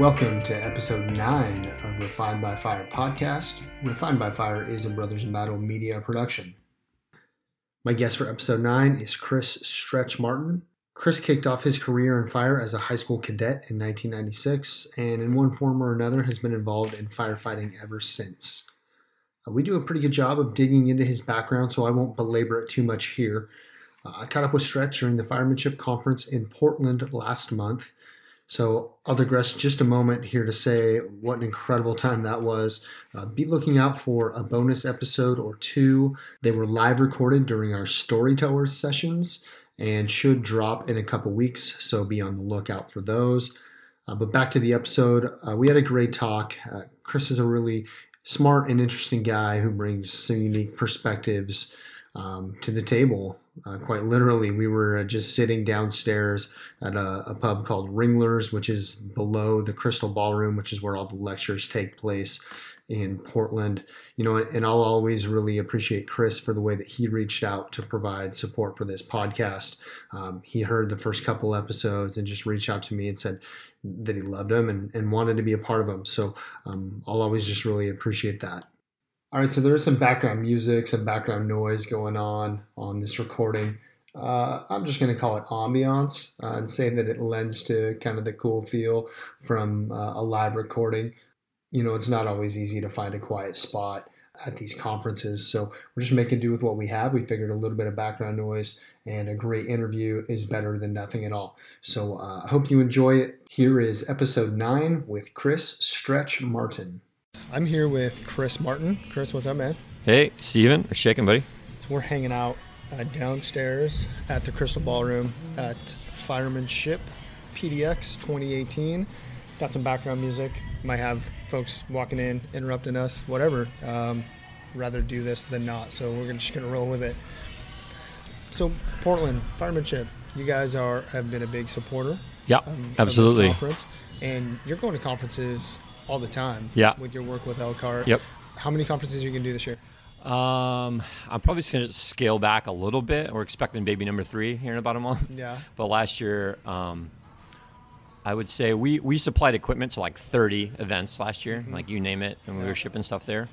Welcome to episode 9 of Refined by Fire podcast. Refined by Fire is a Brothers in Battle media production. My guest for episode 9 is Chris Stretch Martin. Chris kicked off his career in fire as a high school cadet in 1996 and, in one form or another, has been involved in firefighting ever since. Uh, we do a pretty good job of digging into his background, so I won't belabor it too much here. Uh, I caught up with Stretch during the Firemanship Conference in Portland last month so I'll digress just a moment here to say what an incredible time that was. Uh, be looking out for a bonus episode or two. They were live recorded during our Storytellers sessions and should drop in a couple weeks, so be on the lookout for those. Uh, but back to the episode, uh, we had a great talk. Uh, Chris is a really smart and interesting guy who brings some unique perspectives um, to the table uh, quite literally, we were uh, just sitting downstairs at a, a, pub called Ringlers, which is below the Crystal Ballroom, which is where all the lectures take place in Portland. You know, and I'll always really appreciate Chris for the way that he reached out to provide support for this podcast. Um, he heard the first couple episodes and just reached out to me and said that he loved them and, and wanted to be a part of them. So um, I'll always just really appreciate that. All right, so there's some background music, some background noise going on on this recording. Uh, I'm just going to call it ambiance uh, and say that it lends to kind of the cool feel from uh, a live recording. You know, it's not always easy to find a quiet spot at these conferences, so we're just making do with what we have. We figured a little bit of background noise and a great interview is better than nothing at all. So uh, I hope you enjoy it. Here is episode nine with Chris Stretch Martin. I'm here with Chris Martin. Chris, what's up, man? Hey, Steven. We're shaking, buddy. So we're hanging out uh, downstairs at the Crystal Ballroom at Firemanship PDX 2018. Got some background music. Might have folks walking in, interrupting us, whatever. Um, rather do this than not. So we're just going to roll with it. So Portland Firemanship, you guys are have been a big supporter. Yeah, um, absolutely. conference, and you're going to conferences all the time. Yeah. With your work with Elkhart. Yep. How many conferences are you gonna do this year? Um, I'm probably just gonna scale back a little bit. We're expecting baby number three here in about a month. Yeah. But last year, um, I would say we we supplied equipment to like 30 events last year, mm-hmm. like you name it, and we were shipping stuff there.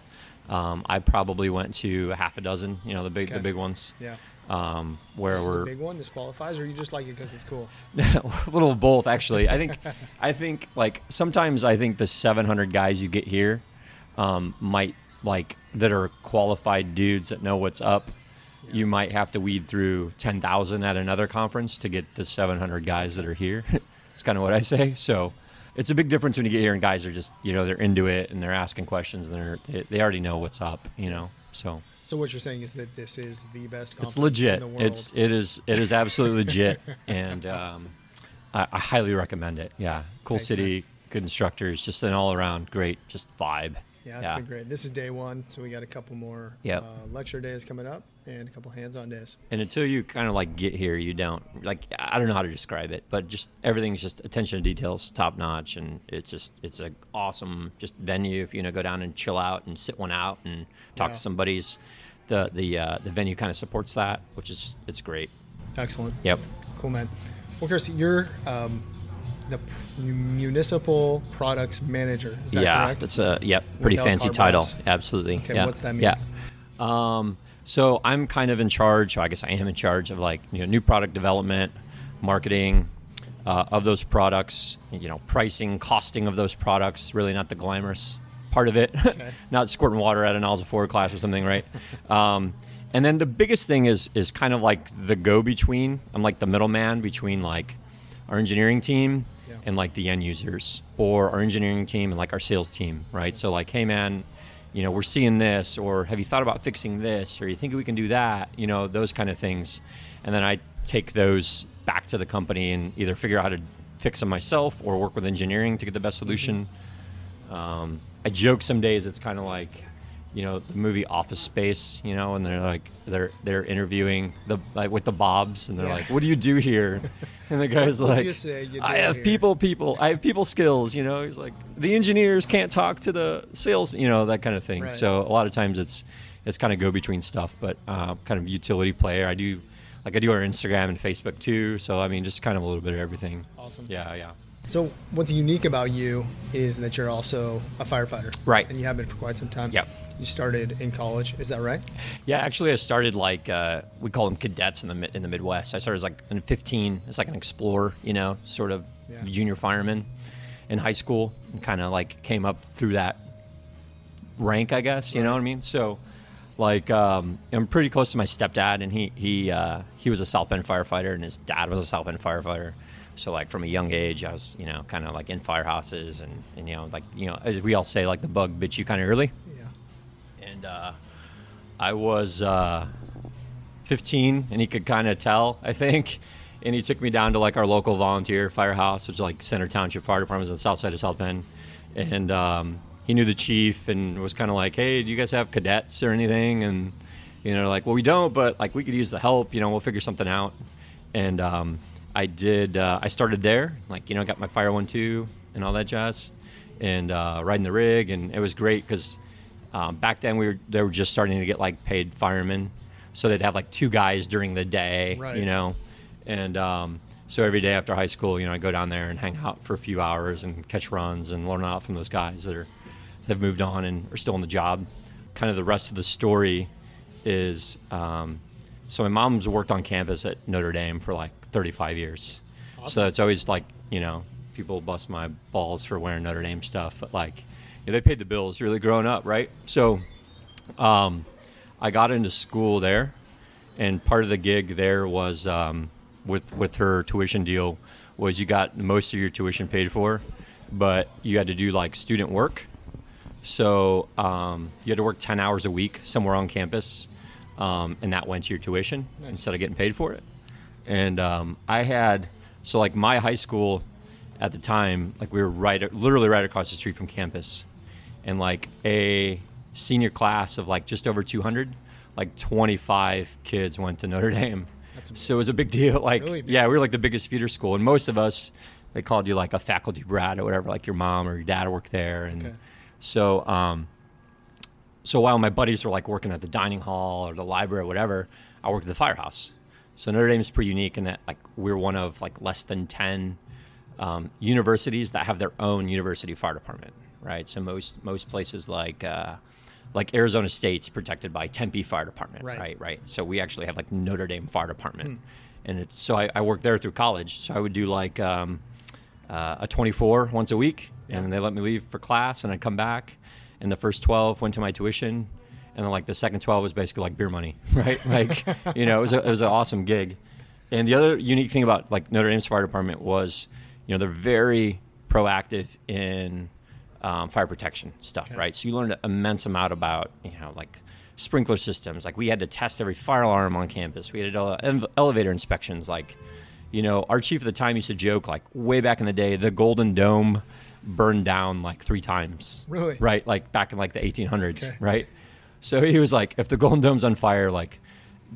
Um, I probably went to half a dozen, you know, the big okay. the big ones. Yeah. Um, where this we're a big one. This qualifies, or you just like it because it's cool. a little of both, actually. I think, I think like sometimes I think the 700 guys you get here um, might like that are qualified dudes that know what's up. Yeah. You might have to weed through 10,000 at another conference to get the 700 guys that are here. That's kind of what I say. So it's a big difference when you get here and guys are just you know they're into it and they're asking questions and they're they, they already know what's up. You know, so. So what you're saying is that this is the best. It's legit. It's it is it is absolutely legit, and um, I, I, highly recommend it. Yeah, cool Thanks, city, man. good instructors, just an all around great just vibe. Yeah, it's yeah. been great. This is day one, so we got a couple more yep. uh, lecture days coming up and a couple hands-on days. And until you kind of like get here, you don't like I don't know how to describe it, but just everything's just attention to details, top notch, and it's just it's an awesome just venue if you know go down and chill out and sit one out and talk yeah. to somebody's. The the uh, the venue kind of supports that, which is just it's great. Excellent. Yep. Cool, man. Well, Kirsty, you're um, the municipal products manager. Is that yeah, correct? that's a yep, pretty fancy title. Absolutely. Okay, yeah. what's that mean? Yeah. Um, so I'm kind of in charge. I guess I am in charge of like you know new product development, marketing uh, of those products. You know, pricing, costing of those products. Really not the glamorous part of it. Okay. not squirting water at an Alza Ford class or something, right? um, and then the biggest thing is is kind of like the go between. I'm like the middleman between like our engineering team and like the end users or our engineering team and like our sales team, right? So like, hey man, you know, we're seeing this, or have you thought about fixing this, or you think we can do that, you know, those kind of things. And then I take those back to the company and either figure out how to fix them myself or work with engineering to get the best solution. Mm-hmm. Um, I joke some days it's kind of like you know the movie Office Space, you know, and they're like they're they're interviewing the like with the Bobs, and they're yeah. like, "What do you do here?" And the guy's like, "I have here? people, people, I have people skills." You know, he's like, "The engineers can't talk to the sales," you know, that kind of thing. Right. So a lot of times it's it's kind of go between stuff, but uh, kind of utility player. I do like I do our Instagram and Facebook too. So I mean, just kind of a little bit of everything. Awesome. Yeah, yeah. So what's unique about you is that you're also a firefighter, Right. And you have been for quite some time. Yep. You started in college, is that right? Yeah, actually, I started like uh, we call them cadets in the in the Midwest. I started as like in 15, as like an explorer, you know, sort of Yeah. junior fireman in high school, and kind of like came up through that rank, I guess. You know what I mean? So, like, um, I'm pretty close to my stepdad, and he he uh, he was a South Bend firefighter, and his dad was a South Bend firefighter. So, like, from a young age, I was, you know, kind of like in firehouses, and, and you know, like, you know, as we all say, like the bug bit you kind of early Yeah. and uh, I was uh, 15, and he could kind of tell, I think. And he took me down to like our local volunteer firehouse, which is like Center Township Fire Department on the south side of South Bend. And um, he knew the chief and was kind of like, "Hey, do you guys have cadets or anything?" And you know, like, "Well, we don't, but like we could use the help. You know, we'll figure something out." And um, I did. Uh, I started there, like you know, got my fire one two and all that jazz, and uh, riding the rig, and it was great because um, back then we were they were just starting to get like paid firemen, so they'd have like two guys during the day, Right. you know, and um, so every day after high school, you know, I go down there and hang out for a few hours and catch runs and learn out from those guys that are that have moved on and are still in the job. Kind of the rest of the story is um, so my mom's worked on campus at Notre Dame for like 35 years, so it's always like you know people bust my balls for wearing Notre Dame stuff, but like know, they paid the bills really growing up, right? So um, I got into school there, and part of the gig there was um, with with her tuition deal was you got most of your tuition paid for, but you had to do like student work. So um, you had to work ten hours a week somewhere on campus, um, and that went to your tuition instead of getting paid for it. And um, I had so like my high school at the time, like we were right, literally right across the street from campus, and like a senior class of like just over 200, like 25 kids went to Notre Dame. That's so it was a big deal. Like, Really big. yeah, we were like the biggest feeder school, and most of us, they called you like a faculty brat or whatever, like your mom or your dad worked there, and Okay. so um, so while my buddies were like working at the dining hall or the library or whatever, I worked at the firehouse. So Notre Dame's pretty unique in that like we're one of like less than ten um, universities that have their own university fire department, right? So most most places like uh, like Arizona State's protected by Tempe Fire Department, Right. right? Right. So we actually have like Notre Dame Fire Department, and it's so I, I worked there through college. So I would do like um, uh, a 24 once a week, and they let me leave for class, and I'd come back, and the first 12 went to my tuition, and then like the second 12 was basically like beer money, right? like you know, it was a, it was an awesome gig. And the other unique thing about like Notre Dame's fire department was, you know, they're very proactive in um, fire protection stuff, Okay. right? So you learned an immense amount about, you know, like sprinkler systems. Like we had to test every fire alarm on campus. We had to ele- elevator inspections. Like, you know, our chief at the time used to joke, like way back in the day, the Golden Dome burned down like three times. Really? Right? Like back in like the 1800s, Okay. right? So he was like, if the Golden Dome's on fire, like,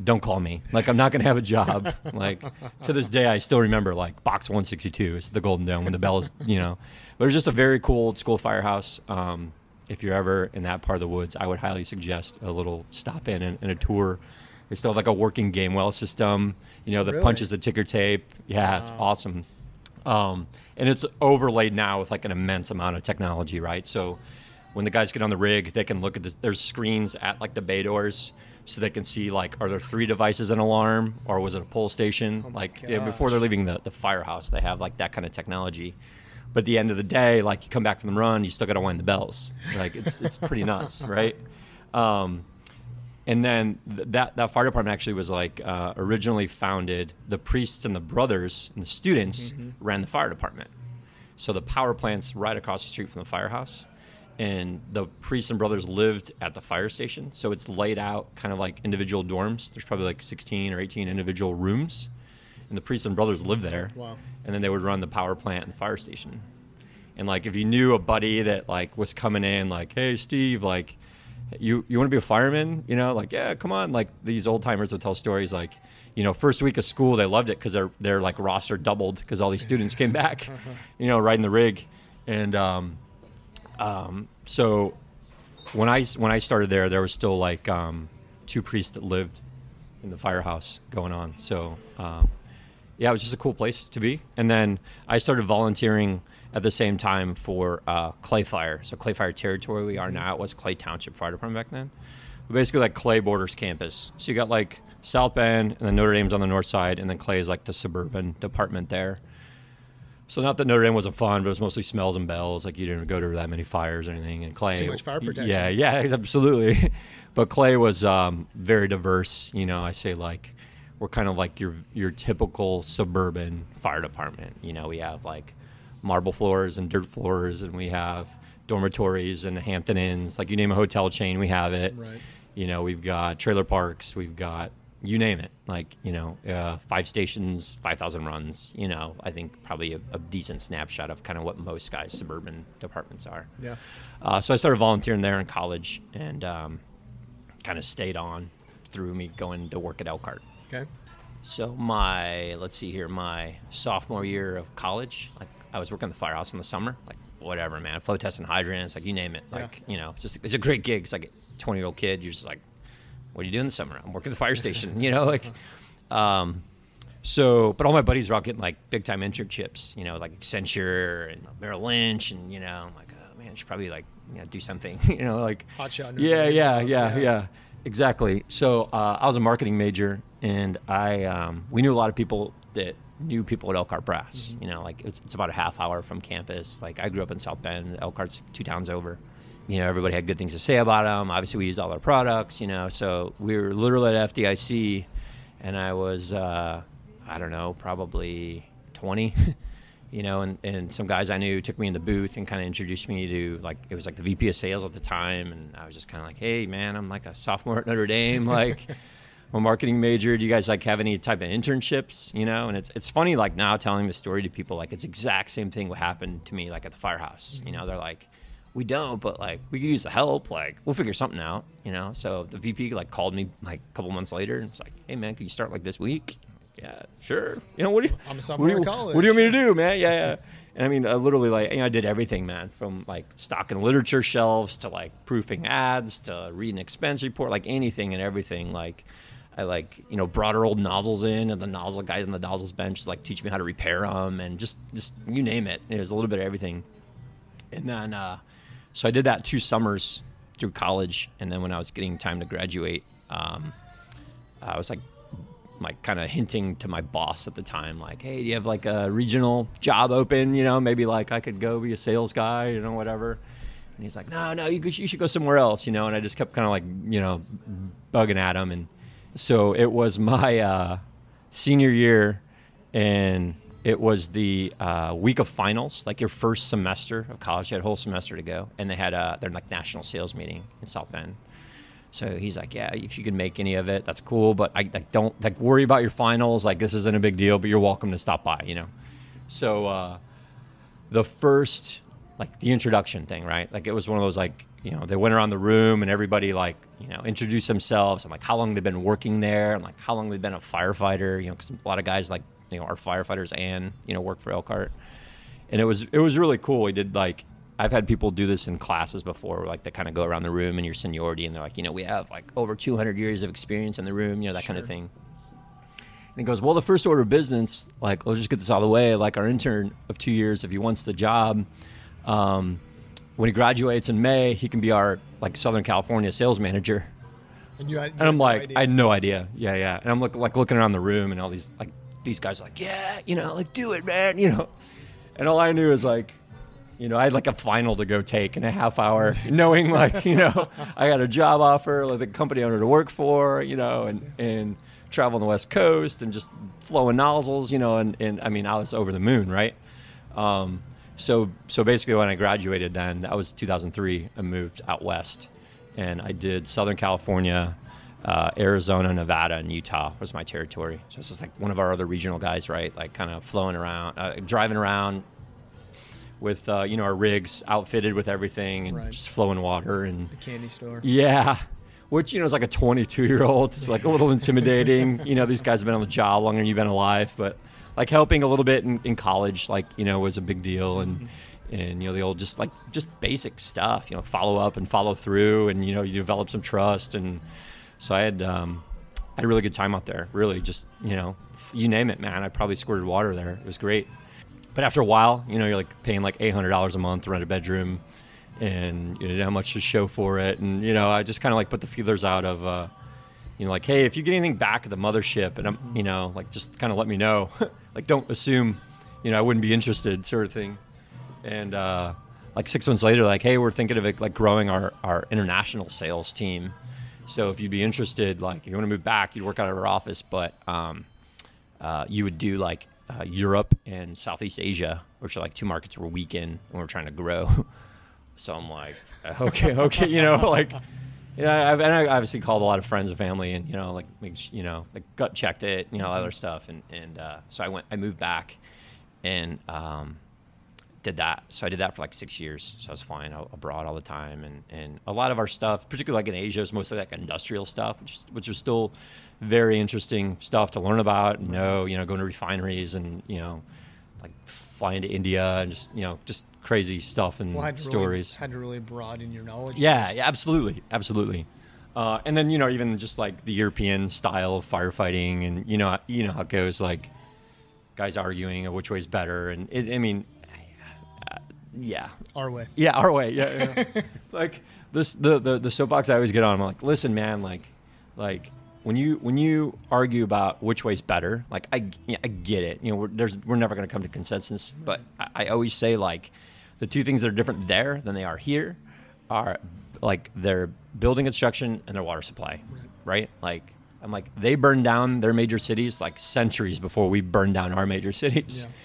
don't call me. Like, I'm not going to have a job. like, to this day, I still remember, like, box 162 is the Golden Dome when the bell is, you know. But it was just a very cool old school firehouse. Um, if you're ever in that part of the woods, I would highly suggest a little stop in and, and a tour. They still have like a working Gamewell system, you know, that Really? punches the ticker tape. Yeah, it's awesome. Um, and it's overlaid now with like an immense amount of technology, right? So when the guys get on the rig, they can look at the, there's screens at like the bay doors, so they can see like are there three devices an alarm or was it a pull station? Oh like yeah, before they're leaving the, the firehouse, they have like that kind of technology. But at the end of the day, like you come back from the run, you still got to wind the bells. Like it's it's pretty nuts, right? Um, and then th- that that fire department actually was like uh, originally founded. The priests and the brothers and the students ran the fire department. So the power plant's right across the street from the firehouse, and the priests and brothers lived at the fire station. So it's laid out kind of like individual dorms. There's probably like 16 or 18 individual rooms, and the priests and brothers lived there. Wow. And then they would run the power plant and the fire station. And like if you knew a buddy that like was coming in, like, hey Steve, like you you want to be a fireman? You know, like yeah, come on. Like these old timers would tell stories like, you know, first week of school they loved it because their their like roster doubled because all these students came back, you know, riding the rig, and um, um, so when I when I started there, there was still like um, two priests that lived in the firehouse going on. So um, yeah, it was just a cool place to be. And then I started volunteering at the same time for uh, Clay Fire. So Clay Fire territory we are Mm-hmm. now. It was Clay Township Fire Department back then. But basically, like Clay borders campus. So you got like South Bend, and then Notre Dame's on the north side, and then Clay is like the suburban department there. So not that Notre Dame wasn't fun, but it was mostly smells and bells. Like you didn't go to that many fires or anything. And Clay, Too much fire protection. Yeah, yeah, absolutely. but Clay was um, very diverse. You know, I say like we're kind of like your your typical suburban fire department. You know, we have like marble floors and dirt floors, and we have dormitories and Hampton Inns. Like you name a hotel chain, we have it. Right. You know, we've got trailer parks, we've got you name it. Like you know, uh, five stations, five thousand runs. You know, I think probably a, a decent snapshot of kind of what most guys' suburban departments are. Yeah. Uh, so I started volunteering there in college and um, kind of stayed on through me going to work at Elkhart. Okay. So my let's see here, my sophomore year of college, like I was working at the firehouse in the summer, like whatever, man, flow testing hydrants, like you name it, Yeah. like you know, it's just it's a great gig. It's like a twenty year old kid, you're just like, what are you doing this summer? I'm working at the fire station, you know, like. Um, so, but all my buddies were all getting like big time internships, you know, like Accenture and Merrill Lynch, and you know, I'm like, oh man, I should probably like you know do something, you know, like Hotshot. yeah, yeah, jobs, yeah, yeah, exactly. So uh, I was a marketing major, and I um, we knew a lot of people that knew people at Elkhart Brass. You know, like it's, it's about a half hour from campus. Like I grew up in South Bend. Elkhart's two towns over. You know, everybody had good things to say about them. Obviously, we used all our products. You know, so we were literally at FDIC, and I was uh, I don't know, probably twenty. you know, and, and some guys I knew took me in the booth and kind of introduced me to like it was like the VP of sales at the time, and I was just kind of like, hey man, I'm like a sophomore at Notre Dame, like I'm a marketing major. Do you guys like have any type of internships? You know, and it's it's funny like now telling the story to people like it's exact same thing what happened to me like at the firehouse. You know, they're like. We don't, but like we could use the help. Like we'll figure something out, you know. So the VP like called me like a couple months later and was like, "Hey man, can you start like this week?" Yeah, sure. You know what do you? I'm a what sophomore do you, college. What do you want me to do, man? Yeah, yeah. And I mean, I literally like, you know, I did everything, man, from like stocking literature shelves to like proofing ads to reading expense report, like anything and everything. Like, I like, you know, brought our old nozzles in, and the nozzle guys on the nozzles bench like teach me how to repair them, and just, just you name it. It was a little bit of everything. And then, uh, so I did that two summers through college, and then when I was getting time to graduate, um, I was like like kind of hinting to my boss at the time, like, hey, do you have like a regional job open? You know, maybe like I could go be a sales guy, you know, whatever. And he's like, no, no, you, you should go somewhere else, you know. And I just kept kind of like, you know, bugging at him. And so it was my uh, senior year, and it was the uh, week of finals, like your first semester of college. You had a whole semester to go, and they had a their like national sales meeting in South Bend. So he's like, yeah, if you can make any of it, that's cool. But I like don't like worry about your finals. Like this isn't a big deal, but you're welcome to stop by, you know. So uh, the first like the introduction thing, right? Like it was one of those like you know they went around the room and everybody like you know introduced themselves and like how long they've been working there and like how long they've been a firefighter. You know, because a lot of guys like you know are firefighters and you know work for Elkhart. And it was it was really cool. We did like I've had people do this in classes before, like they kind of go around the room and your seniority, and they're like, you know, we have like over 200 years of experience in the room, you know, that kind of thing. And he goes, well, the first order of business, like, let's just get this out of the way. Like our intern of two years, if he wants the job, um, when he graduates in May, he can be our like Southern California sales manager. And you had, And I'm no like, idea. I had no idea. Yeah, yeah. And I'm look, like looking around the room, and all these like these guys are like, yeah, you know, like do it, man, you know. And all I knew is like, you know, I had like a final to go take in a half hour, knowing like, you know, I got a job offer, like the company owner to work for, you know, and and travel on the West Coast and just flowing nozzles, you know, and and I mean, I was over the moon, right? Um, so so basically, when I graduated, then that was 2003. I moved out west, and I did Southern California, uh, Arizona, Nevada, and Utah was my territory. So it's just like one of our other regional guys, right? Like kind of flowing around, uh, driving around with uh, you know our rigs outfitted with everything and Right. just flowing water and the candy store. yeah. Which, you know, is like a 22 year old. It's like a little intimidating. you know, these guys have been on the job longer than you've been alive, but like helping a little bit in, in college, like, you know, was a big deal. And, and, you know, the old just like just basic stuff, you know, follow up and follow through and, you know, you develop some trust. And so I had, um, I had a really good time out there. Really, just you know, you name it, man. I probably squirted water there. It was great. But after a while, you know, you're like paying like eight hundred dollars a month to rent a bedroom, and you know how much to show for it, and you know, I just kind of like put the feelers out of. Uh, you know, like, hey, if you get anything back at the mothership, and I'm, you know, like, just kind of let me know. like, don't assume, you know, I wouldn't be interested, sort of thing. And uh, like six months later, like, hey, we're thinking of it, like growing our our international sales team. So if you'd be interested, like, if you want to move back, you'd work out of our office, but um, uh, you would do like uh, Europe and Southeast Asia, which are like two markets we're weak in and we're trying to grow. so I'm like, okay, okay, you know, like you know, I've, and I obviously called a lot of friends and family, and you know, like you know, like gut checked it, you know, other stuff, and and uh, so I went, I moved back, and um, did that. So I did that for like six years. So I was flying abroad all the time, and and a lot of our stuff, particularly like in Asia, is mostly like industrial stuff, which is, which was still very interesting stuff to learn about and know. You know, going to refineries and you know, like flying to India and just you know just crazy stuff and well, stories. Really, had to really broaden your knowledge. Yeah, yeah absolutely, absolutely. Uh, and then you know even just like the European style of firefighting, and you know you know how it goes, like guys arguing which way's better, and it, I mean, yeah, our way. Yeah, our way. Yeah, yeah. like this the, the the soapbox I always get on. I'm like, listen, man, like like when you when you argue about which way's better, like I, I get it. You know, we're, there's we're never going to come to consensus, but I, I, always say like the two things that are different there than they are here are like their building construction and their water supply, right? right? Like I'm like they burned down their major cities like centuries before we burned down our major cities, yeah.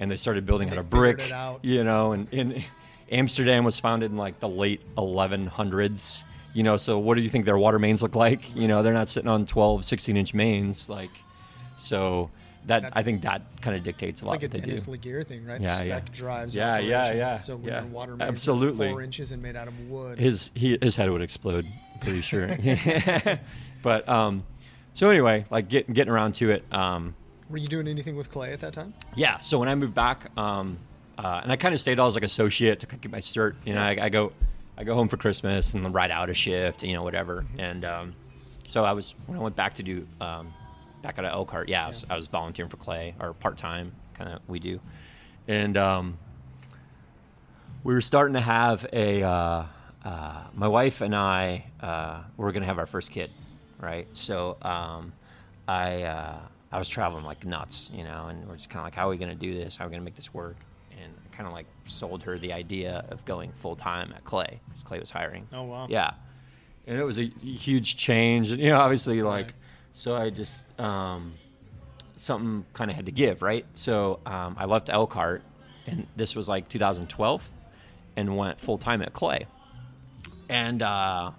And they started building and out of brick, you know, and in Amsterdam was founded in like the late 1100s you know so what do you think their water mains look like you know they're not sitting on 12 16 inch mains like so that That's, I think that kind of dictates a lot. It's like a Dennis LeGear thing, right? Yeah, Spec yeah. drives. Yeah, yeah, yeah. So when yeah. your water mains absolutely four inches and made out of wood, his he, his head would explode. Pretty sure. but um, so anyway, like getting getting around to it. Um, Were you doing anything with clay at that time? Yeah. So when I moved back, um, uh, and I kind of stayed all as like associate to get my cert. You know, I, I go I go home for Christmas and then ride out a shift, you know, whatever. Mm-hmm. And um, so I was when I went back to do um, back out of Elkhart. Yeah, yeah. I, was, I, was, volunteering for Clay or part time, kind of we do, and um, we were starting to have a. Uh, uh, my wife and I uh, were going to have our first kid, right? So um, I uh, I was traveling like nuts, you know, and we're just kind of like, how are we going to do this? How are we going to make this work? And I kind of like sold her the idea of going full time at Clay because Clay was hiring. Oh wow! Yeah, and it was a huge change. And you know, obviously, like, right. so I just um, something kind of had to give, right? So um, I left Elkhart, and this was like 2012, and went full time at Clay, and uh,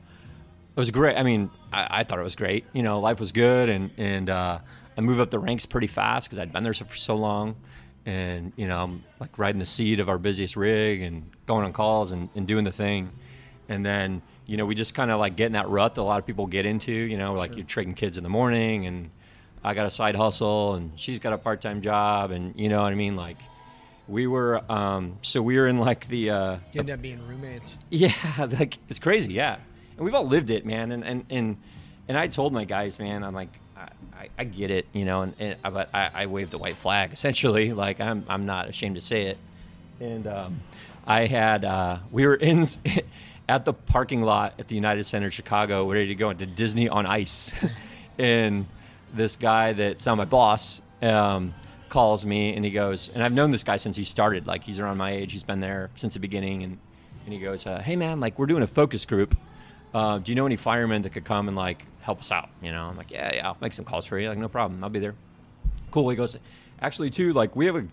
it was great. I mean, I, I, thought it was great. You know, life was good, and and uh, I moved up the ranks pretty fast because I'd been there for so long. And you know I'm like riding the seat of our busiest rig and going on calls and, and doing the thing. And then you know we just kind of like get in that rut that a lot of people get into you know like sure. you're trading kids in the morning and I got a side hustle and she's got a part-time job and you know what I mean? Like we were um, so we were in like the uh, you end up being roommates. Yeah like it's crazy yeah. And we've all lived it man. And and and, and I told my guys man I'm like I, I get it, you know, and, and but I, I waved the white flag essentially. Like I'm, I'm not ashamed to say it. And um, I had, uh, we were in at the parking lot at the United Center Chicago, ready to go into Disney on Ice, and this guy that's now my boss um, calls me and he goes, and I've known this guy since he started. Like he's around my age. He's been there since the beginning, and and he goes, uh, "Hey man, like we're doing a focus group." uh, do you know any firemen that could come and like help us out? You know, I'm like, yeah, yeah, I'll make some calls for you. Like, no problem, I'll be there. Cool. He goes, actually, too, like we have a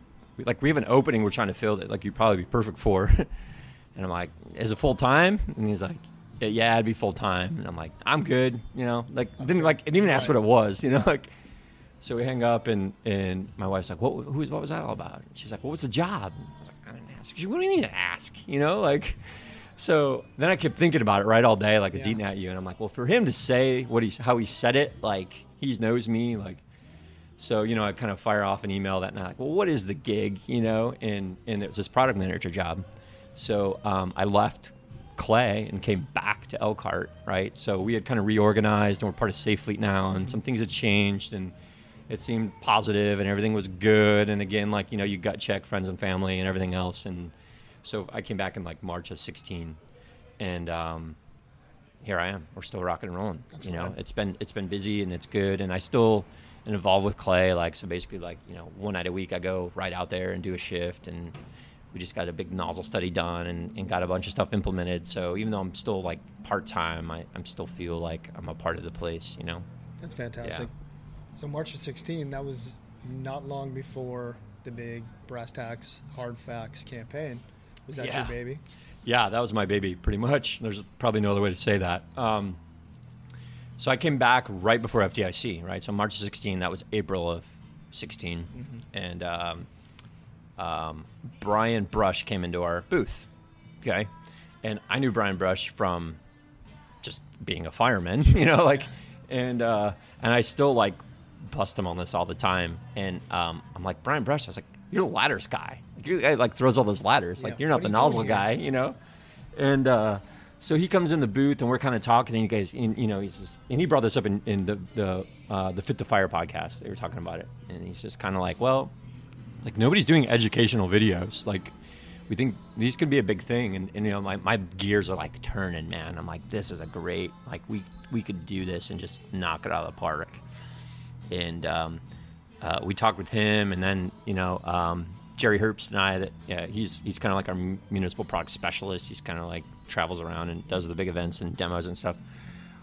like we have an opening we're trying to fill that like you'd probably be perfect for. and I'm like, is it full time? And he's like, yeah, it'd be full time. And I'm like, I'm good. You know, like okay. didn't like didn't even ask what it was. You know, like. So we hang up and and my wife's like, what who, what was that all about? She's like, what was the job? I was like, I didn't ask. She, what do you need to ask? You know, like. So then I kept thinking about it right all day, like it's yeah. eating at you, and I'm like, well, for him to say what he how he said it, like he knows me, like. So you know, I kind of fire off an email that night, like, well, what is the gig, you know? And and it was this product manager job. So um, I left Clay and came back to Elkhart, right? So we had kind of reorganized, and we're part of Safe Fleet now, and some things had changed, and it seemed positive, and everything was good. And again, like you know, you gut check friends and family and everything else, and so I came back in like March of 16, and um, here I am. We're still rocking and rolling. That's you know, rad. it's been it's been busy and it's good, and I still am involved with Clay. Like so, basically, like you know, one night a week I go right out there and do a shift, and we just got a big nozzle study done and, and got a bunch of stuff implemented. So even though I'm still like part time, I I'm still feel like I'm a part of the place. You know. That's fantastic. So March of 16, that was not long before the big brass tacks, hard facts campaign. Was that your Yeah. baby? Yeah, that was my baby, pretty much. There's probably no other way to say that. Um, so I came back right before FDIC, right? So March 16, that was April of 16, and um, um, Brian Brush came into our booth, okay, and I knew Brian Brush from just being a fireman, you know, like, and uh, and I still like bust him on this all the time, and um, I'm like Brian Brush, I was like, you're the ladders guy, like, you're the guy that, like throws all those ladders, like you're not what the you nozzle guy, you know, and uh, so he comes in the booth and we're kind of talking, and you guys, and, you know, he's just, and he brought this up in, in the the uh, the Fit to Fire podcast, they were talking about it, and he's just kind of like, well, like nobody's doing educational videos, like we think these could be a big thing. And, and you know my, my gears are like turning man. I'm like this is a great like we we could do this and just knock it out of the park. And um, uh, we talked with him and then you know um, jerry herbst and i that yeah, he's he's kind of like our municipal product specialist. He's kind of like travels around and does the big events and demos and stuff.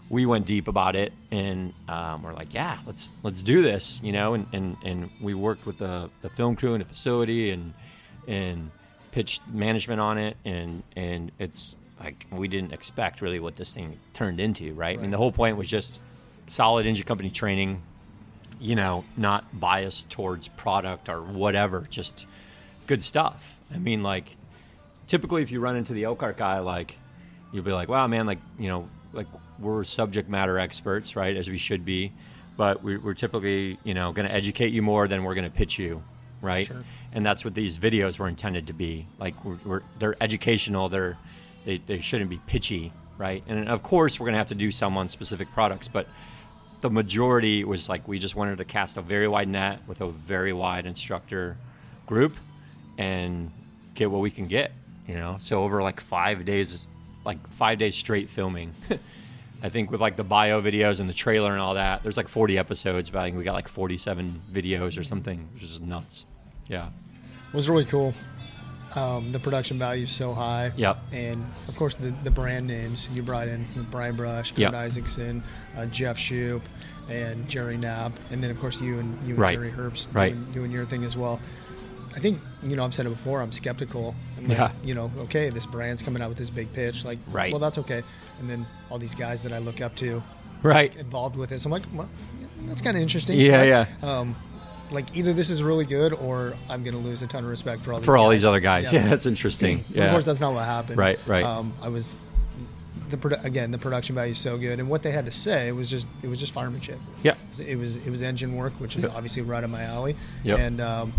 We went deep about it and um, we're like yeah let's let's do this you know and, and, and we worked with the, the film crew and the facility and and pitched management on it and and it's like we didn't expect really what this thing turned into right, i mean the whole point was just solid engine company training you know not biased towards product or whatever just good stuff i mean like typically if you run into the Elkhart guy, like you'll be like, wow, man, like you know, like we're subject matter experts, right, as we should be, but we, we're typically you know going to educate you more than we're going to pitch you, right? Sure. And that's what these videos were intended to be. Like we're, we're they're educational. They're they, they shouldn't be pitchy, right? And of course, we're going to have to do some on specific products, but the majority was like we just wanted to cast a very wide net with a very wide instructor group and get what we can get you know? So over like five days like five days straight filming. I think with like the bio videos and the trailer and all that there's like 40 episodes but i think we got like 47 videos or something which is nuts. Yeah. It was really cool. Um, the production value is so high. Yep. And of course, the, the brand names you brought in with Brian Brush, Kurt Yep. Isaacson, uh, Jeff Shupe, and Jerry Knapp, and then of course you and you and Right. Jerry Herbst Right. doing, doing your thing as well. I think you know I've said it before. I'm skeptical. I'm like, Yeah. you know, okay, this brand's coming out with this big pitch, like, Right. well, that's okay. And then all these guys that I look up to right involved with it, so I'm like, well, that's kind of interesting. Yeah, right? yeah. Um, like either this is really good or I'm going to lose a ton of respect for all these for all guys. these other guys yeah, that's interesting Of course, that's not what happened. Right, right. Um, I was the produ- again the production value is so good, and what they had to say was just it was just firemanship. yeah It was it was engine work, which is Yep. obviously right up my alley. Yep. And um,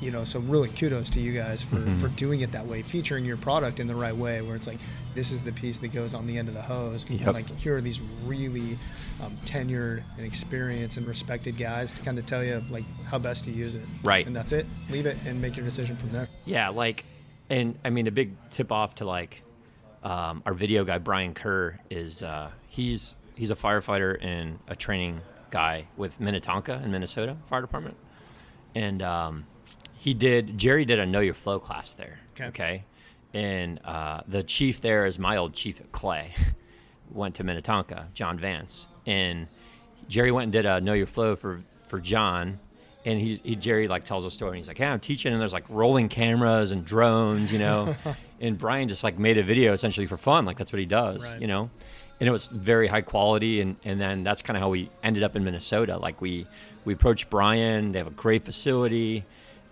you know, so really kudos to you guys for, Mm-hmm. for doing it that way, featuring your product in the right way, where it's like this is the piece that goes on the end of the hose, Yep. and like here are these really um, tenured and experienced and respected guys to kind of tell you like how best to use it. Right. And that's it. Leave it and make your decision from there. Yeah, like, and I mean, a big tip off to like um, our video guy Brian Kerr is uh, he's he's a firefighter and a training guy with Minnetonka in Minnesota Fire Department, and um, he did Jerry did a Know Your Flow class there. Okay. and uh, the chief there is my old chief at Clay. Went to Minnetonka, John Vance, and Jerry went and did a Know Your Flow for for John, and he, he Jerry like tells a story. And he's like, "Yeah, I'm teaching, and there's like rolling cameras and drones, you know." and Brian just like made a video essentially for fun, like that's what he does, Right. you know. And it was very high quality, and and then that's kind of how we ended up in Minnesota. Like we we approached Brian. They have a great facility,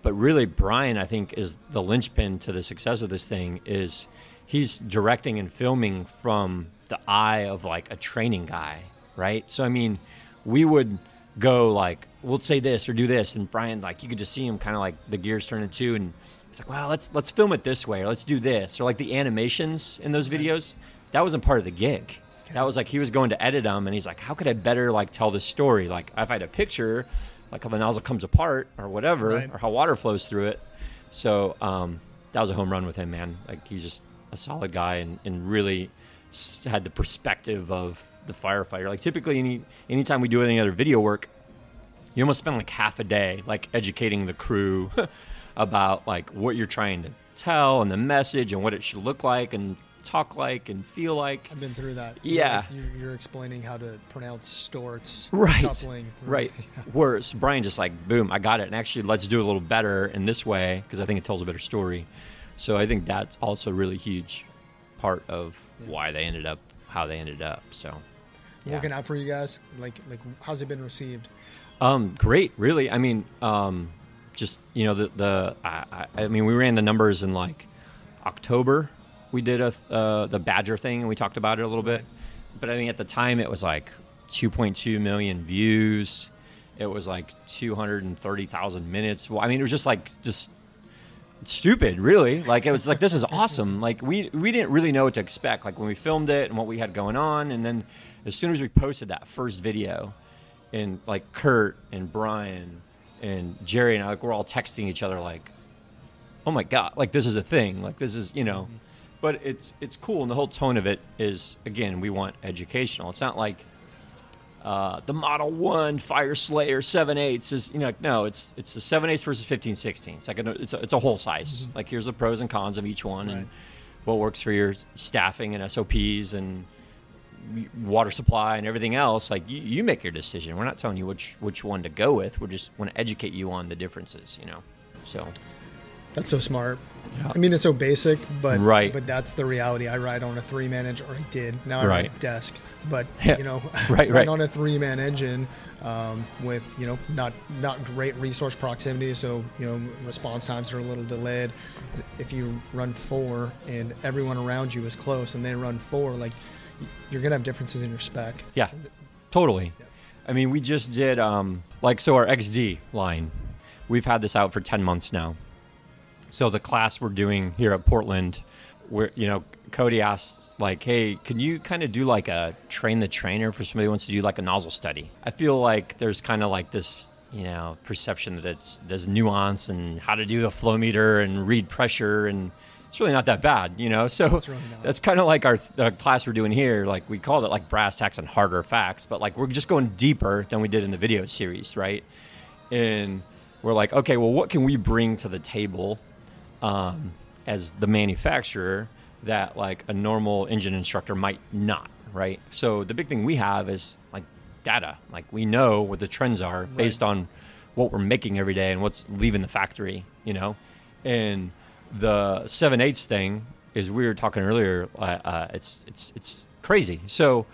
but really Brian, I think, is the linchpin to the success of this thing. Is he's directing and filming from the eye of like a training guy, right? So I mean, we would go like we'll say this or do this, and Brian like you could just see him kind of like the gears turning too, and it's like, wow, let's let's film it this way, or let's do this, or like the animations in those videos that wasn't part of the gig. That was like he was going to edit them, and he's like, "How could I better like tell this story? Like if I had a picture, like how the nozzle comes apart or whatever, Right. or how water flows through it." So um, that was a home run with him, man. Like he's just a solid guy, and, and really had the perspective of the firefighter. Like typically, any anytime we do any other video work, you almost spend like half a day like educating the crew about like what you're trying to tell and the message and what it should look like and talk like and feel like. I've been through that. Yeah. Like, you're, you're explaining how to pronounce Storz, Right. coupling. Right. Whereas Brian just like, boom, I got it. And actually, let's do it a little better in this way because I think it tells a better story. So I think that's also a really huge part of why they ended up how they ended up. So, yeah. Working out for you guys. Like, like, how's it been received? Um, great, really. I mean, um, just you know the the I, I mean we ran the numbers in like October. We did a uh, the Badger thing and we talked about it a little bit, but I mean at the time it was like 2.2 million views. It was like 230,000 minutes. Well, I mean it was just like just stupid really. Like it was like this is awesome. Like we we didn't really know what to expect like when we filmed it and what we had going on. And then as soon as we posted that first video and like kurt and brian and jerry and i like we're all texting each other like oh my god like this is a thing. Like this is you know. Mm-hmm. But it's it's cool. And the whole tone of it is again we want educational. It's not like uh, the Model One Fire Slayer seven eighths is you know like, no it's it's the seven eighths versus fifteen sixteen. It's like a, it's a, it's a whole size. Like here's the pros and cons of each one Right. and what works for your staffing and SOPs and water supply and everything else. Like you, you make your decision. We're not telling you which which one to go with. We just want to educate you on the differences. You know, so That's so smart. I mean, it's so basic, but Right. But that's the reality. I ride on a three-man engine, or I did. Now I Right. ride desk, but you know, Right, ride right. on a three-man engine um, with you know not not great resource proximity, so you know response times are a little delayed. If you run four and everyone around you is close, and they run four, like you're gonna have differences in your spec. Yeah, totally. I mean, we just did um, like so our XD line. We've had this out for ten months now. So the class we're doing here at Portland, where you know Cody asked like, "Hey, can you kind of do like a train the trainer for somebody who wants to do like a nozzle study?" I feel like there's kind of like this you know perception that it's there's nuance and how to do a flow meter and read pressure and it's really not that bad, you know. So really that's kind of like our the class we're doing here. Like we called it like brass tacks and harder facts, but like we're just going deeper than we did in the video series, right? And we're like, okay, well, what can we bring to the table um, as the manufacturer that like a normal engine instructor might not, right? So the big thing we have is like data. Like we know what the trends are based on what we're making every day and what's leaving the factory, you know? And the seven eighths thing is we were talking earlier. Uh, uh, it's it's it's crazy. So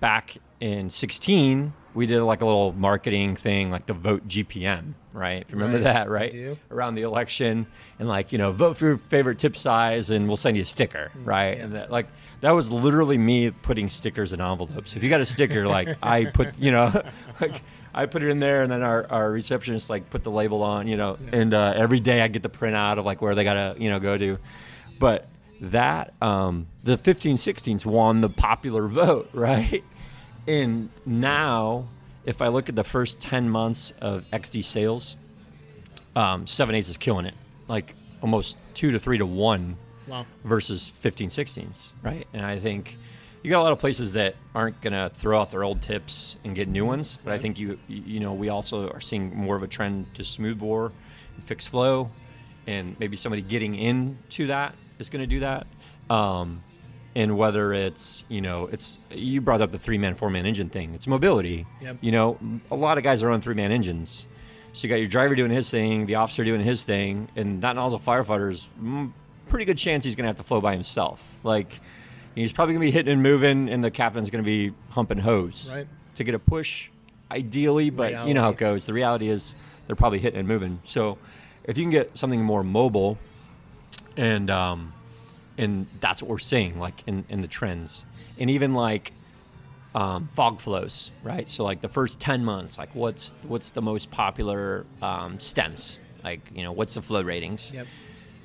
back in 16, we did like a little marketing thing, like the vote GPM, right? If you remember Right, that, I right? do. Around the election, and like you know, vote for your favorite tip size, and we'll send you a sticker, right? And that, like that was literally me putting stickers in envelopes. If you got a sticker, like I put, you know, like I put it in there, and then our, our receptionist like put the label on, you know, and uh, every day I get the printout of like where they gotta, you know, go to. But that um, the 15 16s won the popular vote, right? And now, if I look at the first 10 months of XD sales, um, 7 8s is killing it. Like almost two to three to one Wow. versus 15 16s, right? And I think you got a lot of places that aren't going to throw out their old tips and get new ones, but I think you you know, we also are seeing more of a trend to smooth bore and fixed flow and maybe somebody getting into that is going to do that. Um, and whether it's, you know, it's you brought up the three man, four man engine thing. It's mobility. Yep. You know, a lot of guys are on three man engines. So you got your driver doing his thing, the officer doing his thing, and that nozzle firefighter is mm, pretty good chance he's going to have to flow by himself. Like he's probably going to be hitting and moving, and the captain's going to be humping hose Right. to get a push, ideally. But you know how it goes. The reality is they're probably hitting and moving. So if you can get something more mobile, and um, and that's what we're seeing, like in in the trends, and even like um, fog flows, right? So like the first ten months, like what's what's the most popular um, stems? Like you know what's the flow ratings? Yep.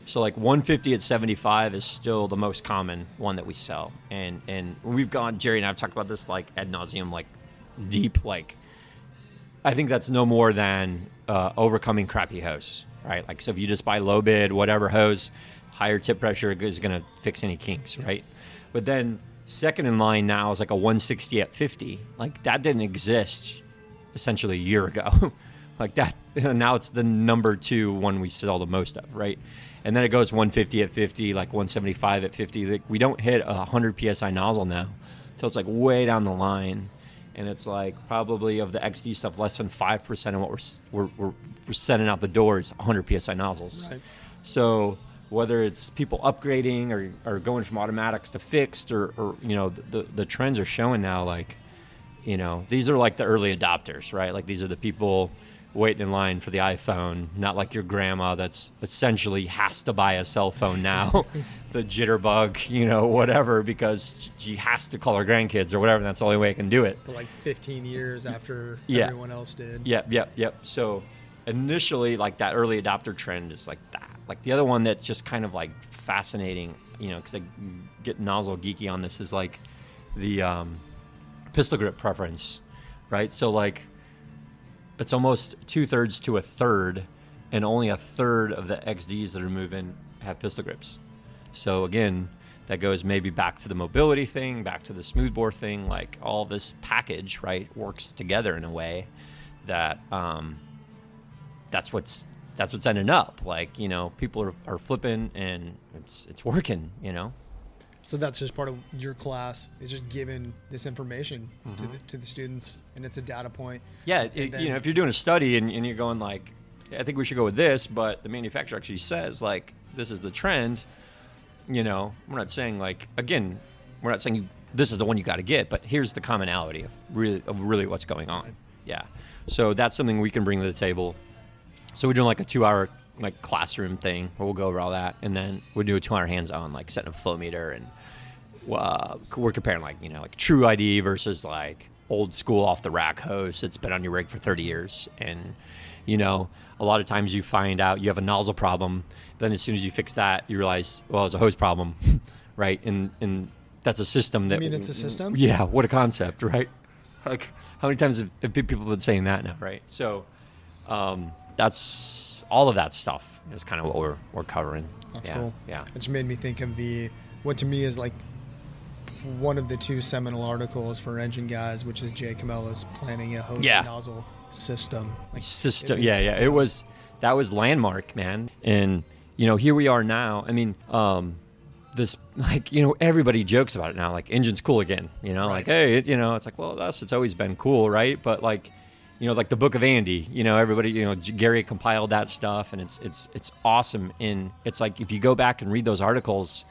So like 150 at 75 is still the most common one that we sell, and and we've gone. Jerry and I have talked about this like ad nauseum, like deep. Like I think that's no more than uh, overcoming crappy hose, right? Like so, if you just buy low bid whatever hose, higher tip pressure is going to fix any kinks, right? But then second in line now is like a 160 at 50. Like that didn't exist essentially a year ago. like that now it's the number two one we sell the most of, right? and then it goes 150 at 50, like 175 at 50. Like we don't hit a 100 psi nozzle now until it's like way down the line, and it's like probably of the XD stuff, less than five percent of what we're, we're, we're we're sending out the door is 100 psi nozzles. Right. So whether it's people upgrading or, or going from automatics to fixed or, or you know the, the trends are showing now like you know these are like the early adopters right like these are the people waiting in line for the iPhone, not like your grandma that's essentially has to buy a cell phone now, the jitterbug, you know, whatever, because she has to call her grandkids or whatever. And that's the only way I can do it. For like 15 years after Yeah. everyone else did. Yep, yep, yep. So initially, like that early adopter trend is like that. Like the other one that's just kind of like fascinating, you know, because I get nozzle geeky on this is like the um, pistol grip preference, right? So like it's almost two thirds to a third, and only a third of the XDs that are moving have pistol grips. So again, that goes maybe back to the mobility thing, back to the smoothbore thing. Like all this package, right, works together in a way that um, that's what's that's what's ending up. Like you know, people are, are flipping and it's it's working. You know. So that's just part of your class is just giving this information to, the, mm-hmm. to the students, and it's a data point. Yeah, it, then- you know, if you're doing a study and, and you're going like, I think we should go with this, but the manufacturer actually says like this is the trend. You know, we're not saying like again, we're not saying you, this is the one you got to get, but here's the commonality of really of really what's going on. Yeah, so that's something we can bring to the table. So we're doing like a two-hour like classroom thing where we'll go over all that, and then we'll do a two-hour hands-on like setting up a flow meter and uh, we're comparing like you know like true ID versus like old school off the rack hose that's been on your rig for 30 years. And you know a lot of times you find out you have a nozzle problem then as soon as you fix that you realize well it's a hose problem right? And and that's a system that I mean it's a system? yeah what a concept right? Like how many times have, have people been saying that now right? So um, that's all of that stuff is kind of what we're, we're covering That's yeah, cool. yeah It just made me think of the what to me is like one of the two seminal articles for engine guys, which is Jay Comella's planning a hose Yeah. nozzle system. Like system. it Yeah, yeah. It was that was landmark, man. And you know, here we are now. I mean, um, this like you know everybody jokes about it now. Like engine's cool again. You know, like hey, it, you know, it's like well, that's it's always been cool, right? But like. You know, like the Book of Andy. You know, everybody. You know, Gary compiled that stuff, and it's it's it's awesome. And it's like if you go back and read those articles,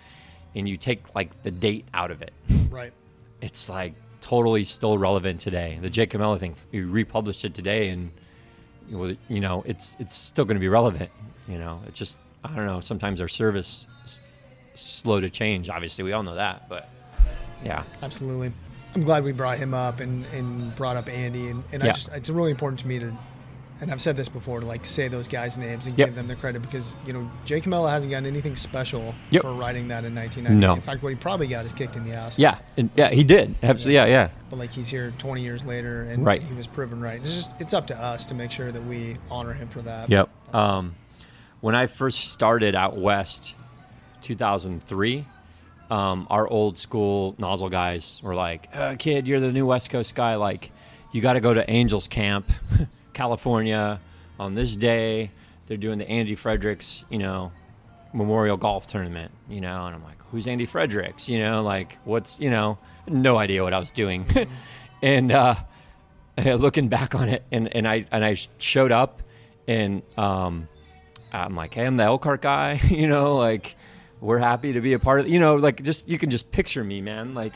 and you take like the date out of it, Right. it's like totally still relevant today. The Jake Comella thing, we republished it today, and you know, you know, it's it's still going to be relevant. You know, it's just I don't know. Sometimes our service is slow to change. Obviously, we all know that, but yeah, Absolutely. I'm glad we brought him up and, and brought up Andy and, and I just it's really important to me to and I've said this before to like say those guys' names and Yep. give them their credit because you know Jay Comella hasn't gotten anything special Yep. for writing that in 1990. No. In fact, what he probably got is kicked in the ass. yeah, and, yeah. He did. Absolutely. Yeah, yeah. But like he's here 20 years later and Right. he was proven right. It's just it's up to us to make sure that we honor him for that. Yep. Um, when I first started out west, 2003, um, our old school nozzle guys were like, uh, "Kid, you're the new West Coast guy. Like, you got to go to Angels Camp, California, on this day. They're doing the Andy Fredericks, you know, Memorial Golf Tournament. You know." And I'm like, "Who's Andy Fredericks? You know, like, what's you know, no idea what I was doing." and uh, looking back on it, and, and I and I showed up, and um, I'm like, hey, I'm the Elkhart guy, you know, like we're happy to be a part of, you know, like just you can just picture me, man, like,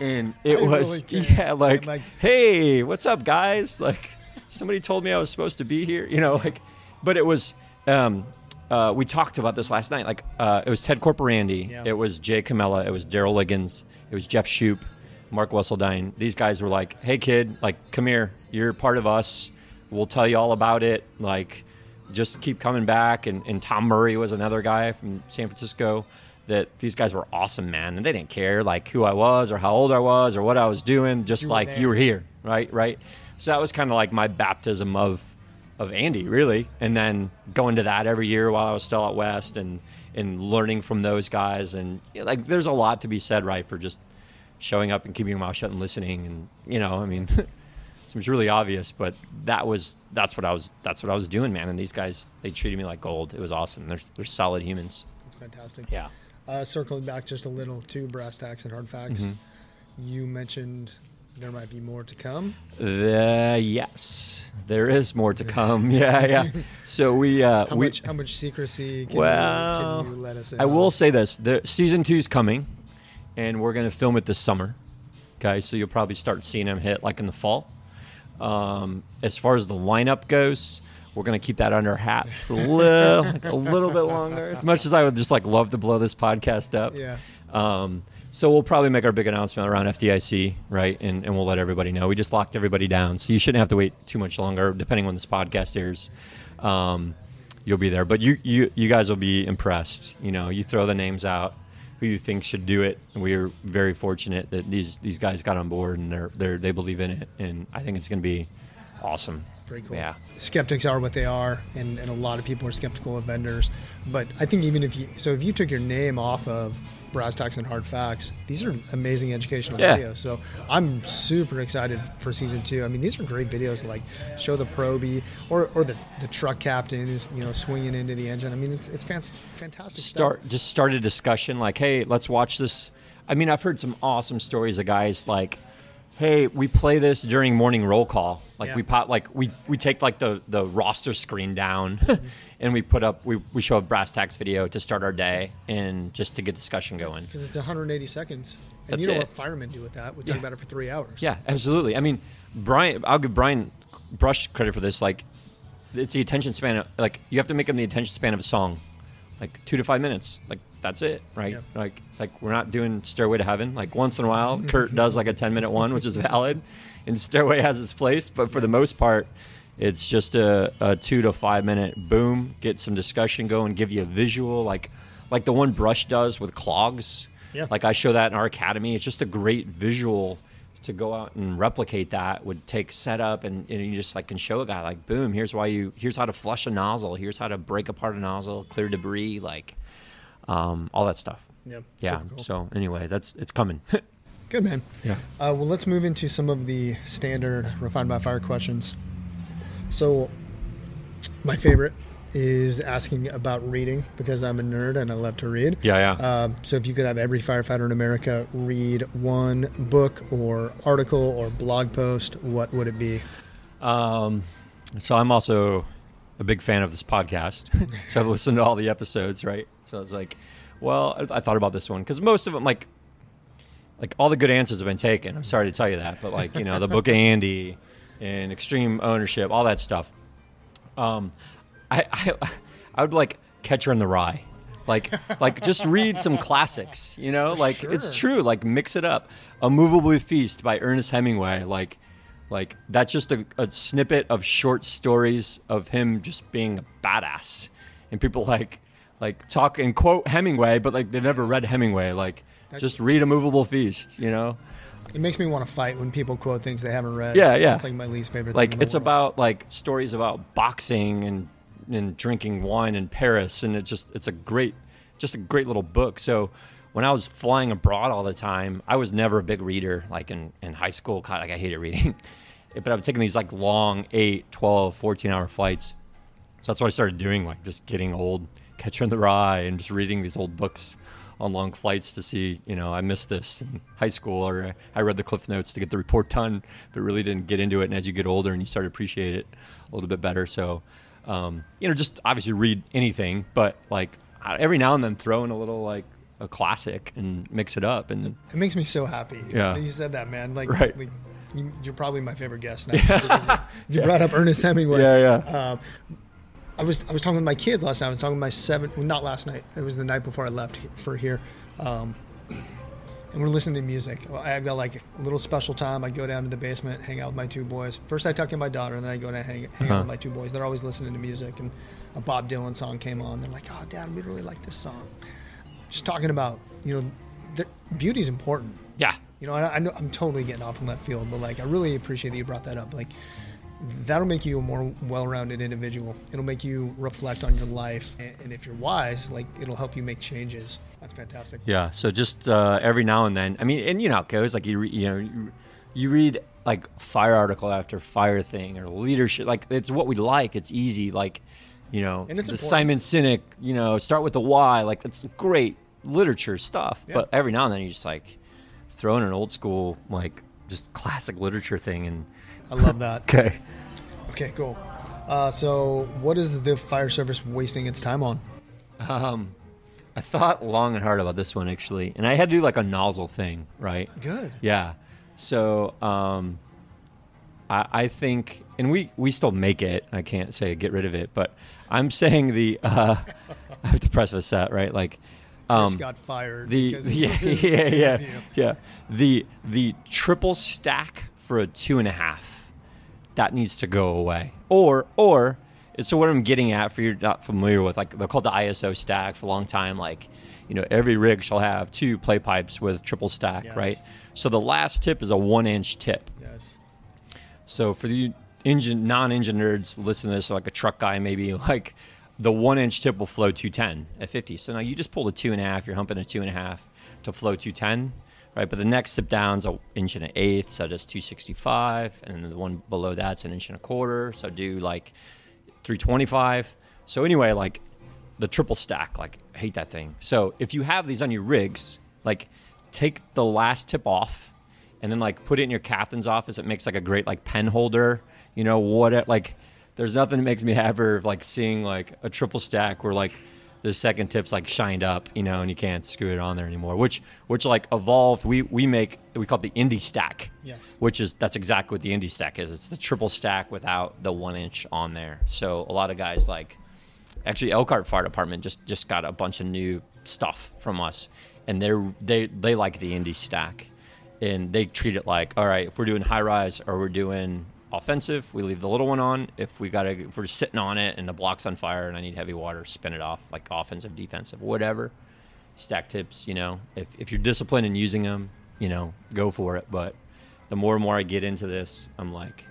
and it I was really yeah, like, like- hey, what's up, guys? Like, somebody told me I was supposed to be here, you know, like, but it was. Um, uh, we talked about this last night. Like, uh, it was Ted Corporandi, Yeah. it was Jay Comella, it was Daryl Liggins, it was Jeff Shupe, Mark Wesseldine. These guys were like, "Hey, kid, like, come here. You're part of us. We'll tell you all about it. Like, just keep coming back. And, and Tom Murray was another guy from San Francisco. That these guys were awesome, man, and they didn't care like who I was or how old I was or what I was doing. Just You like there. you were here, right? Right. So that was kind of like my baptism of of Andy, really, and then going to that every year while I was still out west and and learning from those guys, and you know, like there's a lot to be said, right, for just showing up and keeping your mouth shut and listening, and you know, I mean, seems really obvious, but that was that's what I was that's what I was doing, man. And these guys, they treated me like gold. It was awesome. They're they're solid humans. It's fantastic. Yeah. Uh, circling back just a little to brass tacks and hard facts, Mm-hmm. you mentioned there might be more to come. Uh, yes, there is more to come. Yeah, yeah. So we uh, How we much? How much secrecy can, well, you, can you let us in? I will say this: the season two's coming, and we're going to film it this summer. Okay, so you'll probably start seeing them hit like in the fall. Um, as far as the lineup goes, we're going to keep that under hats a little, like a little bit longer. As much as I would just like love to blow this podcast up. Yeah. Um, so we'll probably make our big announcement around FDIC, right? And, and we'll let everybody know. We just locked everybody down, so you shouldn't have to wait too much longer, depending when this podcast airs. Um, you'll be there, but you, you you guys will be impressed. You know, you throw the names out who you think should do it, and we are very fortunate that these these guys got on board and they're they they believe in it, and I think it's going to be awesome. Very cool. Yeah. Skeptics are what they are, and, and a lot of people are skeptical of vendors. But I think even if you, so if you took your name off of Brass Tacks and Hard Facts, these are amazing educational Yeah. videos. So I'm super excited for season two. I mean, these are great videos like show the Proby or, or the, the truck captain who's, you know, swinging into the engine. I mean, it's, it's fan- fantastic start stuff. just start a discussion like hey let's watch this i mean i've heard some awesome stories of guys like hey we play this during morning roll call like Yeah. we pop like we we take like the the roster screen down and we put up we, we show a brass tacks video to start our day and just to get discussion going Because it's 180 seconds. And That's you know it. what firemen do with that. We talk Yeah. about it for three hours. Yeah, absolutely. I mean, Brian, I'll give Brian Brush credit for this. Like, it's the attention span. Of, like, you have to make them the attention span of a song, like two to five minutes. Like, that's it, right? Like, like we're not doing Stairway to Heaven. Like once in a while, Kurt does like a ten minute one, which is valid, and Stairway has its place. But for the most part, it's just a, a two to five minute boom, get some discussion going, give you a visual, like like the one Brush does with clogs. Yeah. Like I show that in our academy. It's just a great visual to go out and replicate that would take setup and, and you just like can show a guy like boom here's why you here's how to flush a nozzle here's how to break apart a nozzle clear debris like um, all that stuff Yep. yeah cool. so anyway that's it's coming Good man. Yeah. Uh, well, let's move into some of the standard refined by fire questions. So, my favorite is asking about reading because I'm a nerd and I love to read. yeah yeah Um, so, if you could have every firefighter in America read one book or article or blog post, what would it be? Um, so I'm also a big fan of this podcast. so I've listened to all the episodes, right? So I was like, well, I, I thought about this one because most of them, like, like all the good answers have been taken. I'm sorry to tell you that, but like, you know, the book of Andy and extreme ownership, all that stuff. Um, I, I, I would like Catcher in the Rye. Like, like just read some classics, you know, like it's true. Like mix it up. A Movable Feast by Ernest Hemingway. Like, like that's just a, a snippet of short stories of him just being a badass, and people like like talk and quote Hemingway, but like they've never read Hemingway. Like just read A Movable Feast, you know. It makes me want to fight when people quote things they haven't read. Yeah, yeah. It's like my least favorite. Like thing in the it's world. about like stories about boxing and and drinking wine in Paris, and it's just it's a great just a great little book. So when I was flying abroad all the time, I was never a big reader. Like in, in high school, God, like I hated reading. but I was taking these like long 8, 12, 14 hour flights. So that's what I started doing, like just getting old, Catcher in the Rye, and just reading these old books on long flights to see, you know, I missed this in high school, or I read the cliff notes to get the report done, but really didn't get into it. And as you get older and you start to appreciate it a little bit better, so um, you know, just obviously read anything, but like every now and then throw in a little like a classic and mix it up. And It makes me so happy. Yeah. You said that, man. Like, Right. like, you, you're probably my favorite guest now. you you brought up Ernest Hemingway. Yeah, yeah. Um, I was I was talking with my kids last night. I was talking with my seven. Well, not last night. It was the night before I left for here. Um, and we're listening to music. I've got like a little special time. I go down to the basement, hang out with my two boys. First, I tuck in my daughter, and then I go and hang, hang Uh-huh. out with my two boys. They're always listening to music, and a Bob Dylan song came on. They're like, "Oh, Dad, we really like this song." Just talking about, you know, the, beauty's important. Yeah. You know, I, I know I'm totally getting off in left field, but like, I really appreciate that you brought that up. Like, that'll make you a more well-rounded individual. It'll make you reflect on your life, and, if you're wise, like, it'll help you make changes. That's fantastic. Yeah. So just uh, every now and then, I mean, and you know it goes. Like you, re- you know, you, you read like fire article after fire thing or leadership. Like it's what we like. It's easy. Like, you know, And it's the important. Simon Sinek. You know, start with the why. Like that's great literature stuff. Yeah. But every now and then you just like throw in an old school like just classic literature thing and I love that. okay. Okay, cool. Uh, so, what is the fire service wasting its time on? I thought long and hard about this one actually, and I had to do like a nozzle thing, right? Good. Yeah. So um, I, I think, and we we still make it. I can't say get rid of it, but I'm saying the uh, I have to press preface that right, like um, got fired. the because yeah yeah yeah yeah the the triple stack for a two and a half that needs to go away. Or or so what i'm getting at for you're not familiar with like they're called the iso stack for a long time like you know every rig shall have two play pipes with triple stack Yes. right? So the last tip is a one inch tip. Yes. so for the engine non-engine nerds listen to this like a truck guy maybe like the one inch tip will flow 210 at 50 so now you just pull the two and a half you're humping a two and a half to flow 210 right but the next tip is an inch and an eighth so just 265 and the one below that's an inch and a quarter so do like 325 so anyway like the triple stack like I hate that thing so if you have these on your rigs like take the last tip off and then like put it in your captain's office. It makes like a great like pen holder. You know what? It, like there's nothing that makes me happier like seeing like a triple stack where like the second tip's like shined up, you know, and you can't screw it on there anymore. Which which like evolved. We we make we call it the indie stack. Yes. Which is that's exactly what the indie stack is. It's the triple stack without the one inch on there. So a lot of guys like actually Elkhart Fire Department just just got a bunch of new stuff from us, and they're they they like the indie stack, and they treat it like all right if we're doing high rise or we're doing offensive, we leave the little one on. If we got if we're sitting on it and the block's on fire and I need heavy water, spin it off like offensive, defensive, whatever. Stack tips, you know, if if you're disciplined in using them, you know, go for it. But the more and more I get into this, I'm like,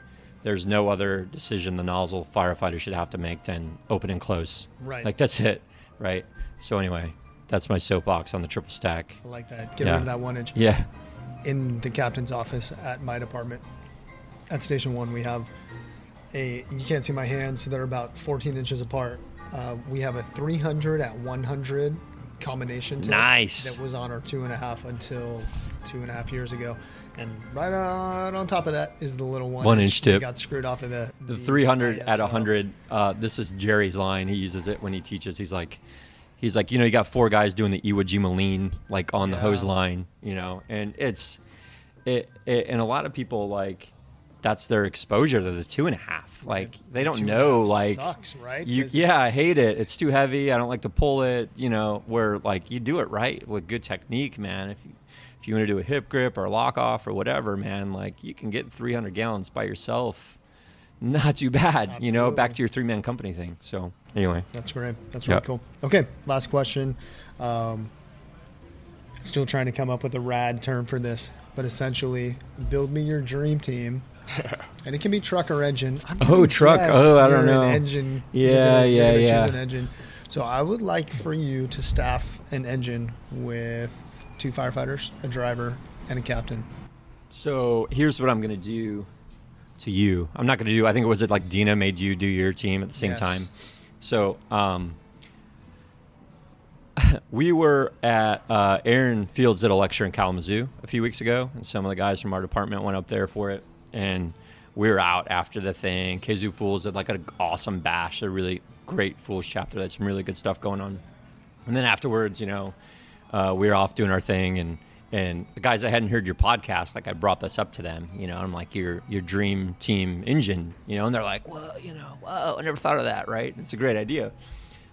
there's no other decision the nozzle firefighter should have to make than open and close. Right. Like that's it, right? So anyway, that's my soapbox on the triple stack. I like that. Get Yeah. rid of that one inch. Yeah. In the captain's office at my department, at Station One, we have a. You can't see my hands; so they're about 14 inches apart. Uh, we have a 300 at 100 combination tip Nice. that was on our two and a half until two and a half years ago, and right on, on top of that is the little one, One inch that tip. got screwed off of the The 300 at ISO. 100. Uh, this is Jerry's line. He uses it when he teaches. He's like, he's like, you know, you got four guys doing the Iwo Jima lean, like on the hose line, you know, and it's, it, it, and a lot of people like, that's their exposure to the two and a half. Like they don't Two know, like, sucks, right? You, yeah, I hate it. It's too heavy. I don't like to pull it. You know, where like you do it right with good technique, man. If you if you want to do a hip grip or lock off or whatever, man, like you can get 300 gallons by yourself. Not too bad, you know. Back to your three man company thing. So anyway, That's great. That's really Yeah. cool. Okay, last question. Um, still trying to come up with a rad term for this, but essentially, build me your dream team. and it can be truck or engine. I'm Oh, truck. Oh, I you're don't an know. engine. Yeah, you're gonna, yeah, gonna yeah. Choose an engine. So I would like for you to staff an engine with two firefighters, a driver, and a captain. so here's what I'm gonna do to you. I'm not gonna do. I think it was it like Dina made you do your team at the same Yes. time. So um, we were at uh, Aaron Fields did a lecture in Kalamazoo a few weeks ago, and some of the guys from our department went up there for it, and we were out after the thing. Kazoo Fools did like an awesome bash, a really great Fools chapter. That's some really good stuff going on, and then afterwards, you know, uh, we were off doing our thing, and and the guys that hadn't heard your podcast, like I brought this up to them, you know, I'm like your your dream team engine, you know, and they're like, well, you know, whoa, I never thought of that, right? It's a great idea,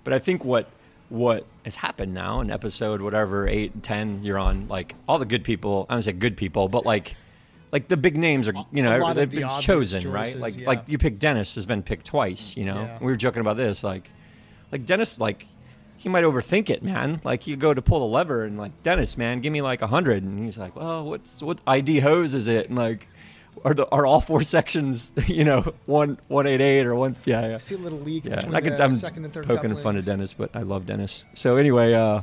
but I think what what has happened now in episode whatever eight ten you're on like all the good people I don't say good people but like like the big names are you know of they've the been chosen right like yeah. like you pick Dennis has been picked twice you know Yeah. we were joking about this like like Dennis like he might overthink it man like you go to pull the lever and like Dennis man give me like a hundred and he's like well what's what ID hose is it and like are the are all four sections you know one one eight eight or one yeah, yeah. I see a little leak Yeah, between I can, the I'm second and third poking fun at Dennis, but I love Dennis. So anyway, uh,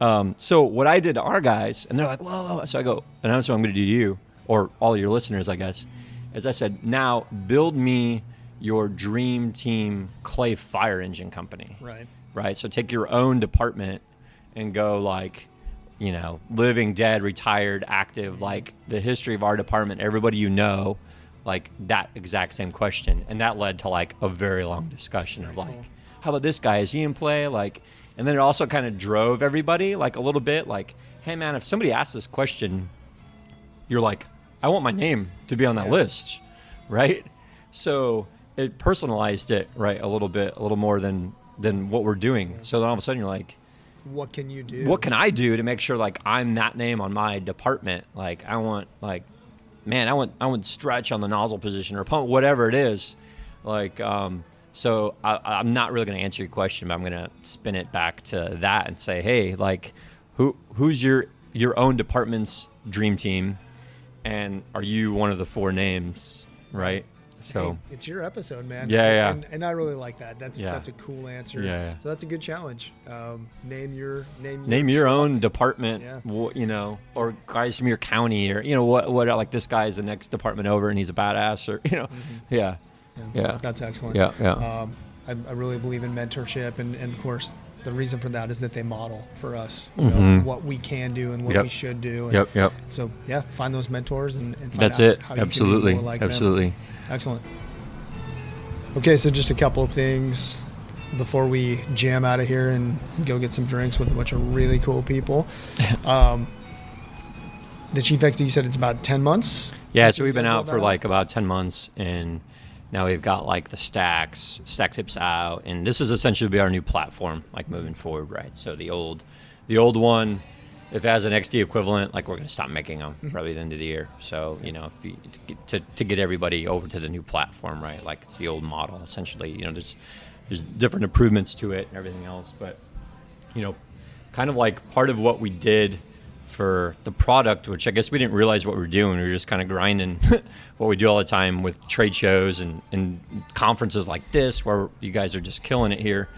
um, so what I did to our guys, and they're like, "Whoa!" So I go, and that's what I'm going to do to you, or all your listeners, I guess. As I said, now build me your dream team clay fire engine company Right. right? So take your own department and go like, you know, living, dead, retired, active, like the history of our department, everybody you know, like that exact same question. And that led to like a very long discussion of like, how about this guy? Is he in play? Like, and then it also kind of drove everybody like a little bit like, hey man, if somebody asks this question, you're like, I want my name to be on that Yes. list, right? So it personalized it right a little bit, a little more than than what we're doing. So then all of a sudden you're like, What can you do? what can I do to make sure like I'm that name on my department? Like I want like, man, I want I want stretch on the nozzle position or pump whatever it is. Like um, so I, I'm not really going to answer your question, but I'm going to spin it back to that and say, hey, like who who's your your own department's dream team, and are you one of the four names? Right. So Hey, it's your episode, man. Yeah, yeah. And, and I really like that. That's Yeah. that's a cool answer. Yeah, yeah. So that's a good challenge. Um, name your name. name your truck. own department Yeah. you know or guys from your county or you know what what like this guy is the next department over and he's a badass or you know yeah yeah That's excellent. yeah yeah Um, I, I really believe in mentorship, and, and of course, the reason for that is that they model for us you know, Mhm. what we can do and what Yep. we should do. And yep yep So yeah, find those mentors and, and find that's it how you can be absolutely them. absolutely Excellent. Okay, so just a couple of things before we jam out of here and go get some drinks with a bunch of really cool people. um, the Chief XD, said it's about 10 months? yeah so we've been out for like about 10 months and now we've got like the stacks stack tips out and this is essentially be our new platform like moving forward right so the old the old one if it has an XD equivalent, like we're going to stop making them Mm-hmm. probably the end of the year. So you know, if you, to, get, to to get everybody over to the new platform, right? Like it's the old model essentially. You know, there's there's different improvements to it and everything else, but you know, kind of like part of what we did for the product, which I guess we didn't realize what we were doing. We were just kind of grinding what we do all the time with trade shows and, and conferences like this, where you guys are just killing it here,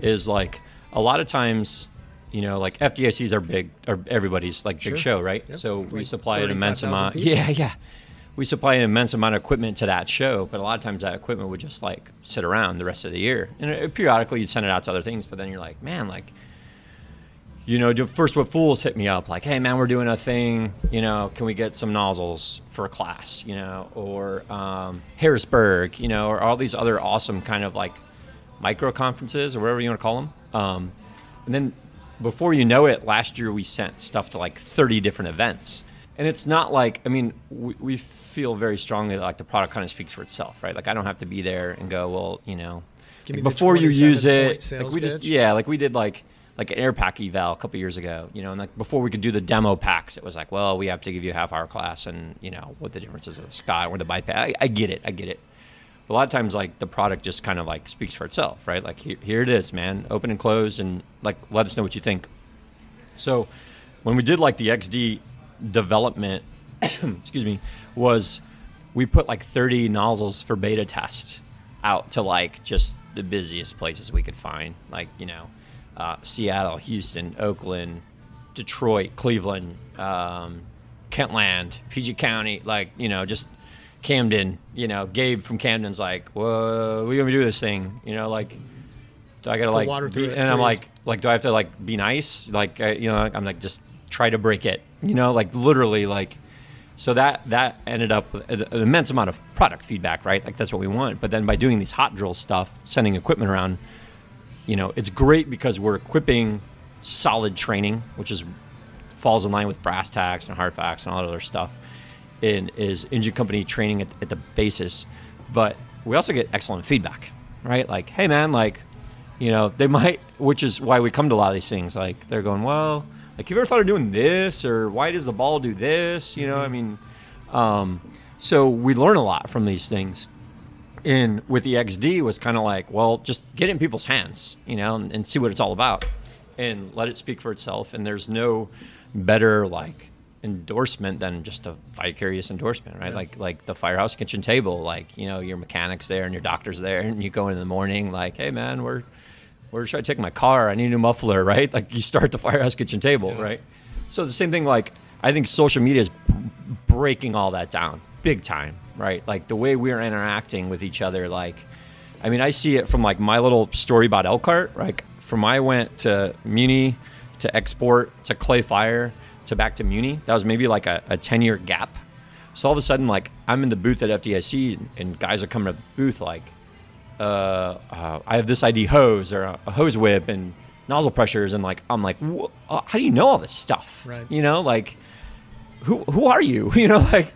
is like a lot of times, you know, like FDICs are big, or everybody's like big Sure. show, right? Yep. So we supply an immense amount. people. Yeah, yeah. We supply an immense amount of equipment to that show, but a lot of times that equipment would just like sit around the rest of the year. And uh, periodically you'd send it out to other things, but then you're like, man, like, you know, first what fools hit me up like, hey man, we're doing a thing. You know, can we get some nozzles for a class? You know, or um, Harrisburg. You know, or all these other awesome kind of like micro conferences or whatever you want to call them. Um, and then before you know it, last year we sent stuff to like 30 different events. And it's not like, I mean, we, we feel very strongly that like the product kind of speaks for itself, right? Like I don't have to be there and go, well, you know, like, before you use it, like we just, yeah, like we did like, like an air pack eval a couple years ago, you know, and like before we could do the demo packs, it was like, well, we have to give you a half hour class and, you know, what the difference is of the sky or the bypass. I, I get it. I get it. A lot of times, like the product just kind of like speaks for itself, right? Like here, here it is, man. Open and close, and like let us know what you think. So, when we did like the XD development, excuse me, was we put like 30 nozzles for beta test out to like just the busiest places we could find, like you know, uh, Seattle, Houston, Oakland, Detroit, Cleveland, um, Kentland, PG County, like you know, just Camden. You know, Gabe from Camden's like, "Whoa, we gonna do this thing?" You know, like, do I gotta like, water be- it, and I'm like, like, do I have to like be nice? Like, uh, you know, I'm like, just try to break it. You know, like literally, like. So that that ended up with an immense amount of product feedback, right? Like that's what we want. But then by doing these hot drill stuff, sending equipment around, you know, it's great because we're equipping solid training, which is falls in line with brass tacks and hard facts and all that other stuff. and is engine company training at, at the basis, but we also get excellent feedback, right? Like, hey man, like You know, they might, which is why we come to a lot of these things. Like they're going, well, like, have you ever thought of doing this, or why does the ball do this? You know, I mean, um, so we learn a lot from these things. And with the XD was kind of like, well, just get in people's hands, you know, and, and see what it's all about, and let it speak for itself. And there's no better like endorsement than just a vicarious endorsement, right? Yeah. Like like the firehouse kitchen table, like you know your mechanics there and your doctor's there, and you go in the morning like, hey man, where where should I take my car? I need a new muffler, right? Like you start the firehouse kitchen table, Yeah. right? So the same thing, like I think social media is breaking all that down big time, right? Like the way we're interacting with each other, like I mean, I see it from like my little story about Elkhart. Like from I went to Muni to export to Clay Fire to back to Muni. That was maybe like a, a 10 year gap. So all of a sudden, like I'm in the booth at FDIC and, and guys are coming to the booth like, uh, uh, I have this ID hose or a, a hose whip and nozzle pressures. And like, I'm like, uh, how do you know all this stuff? Right. You know, like, who, who are you? You know, like,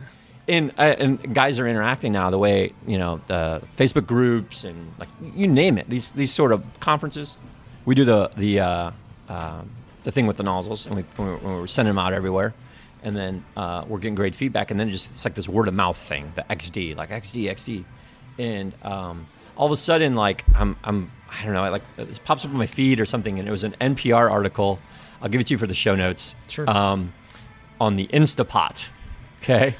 and, uh, and guys are interacting now the way, you know, the Facebook groups and like, you name it, these, these sort of conferences. We do the, the, uh, um the thing with the nozzles and we, we're, we're sending them out everywhere. And then uh, we're getting great feedback. And then just, it's like this word of mouth thing, the XD, like XD, XD. And um, all of a sudden, like, I'm, I'm, I don't know, I like, this pops up on my feed or something. And it was an NPR article. I'll give it to you for the show notes. Sure. Um, on the Instapot. Okay.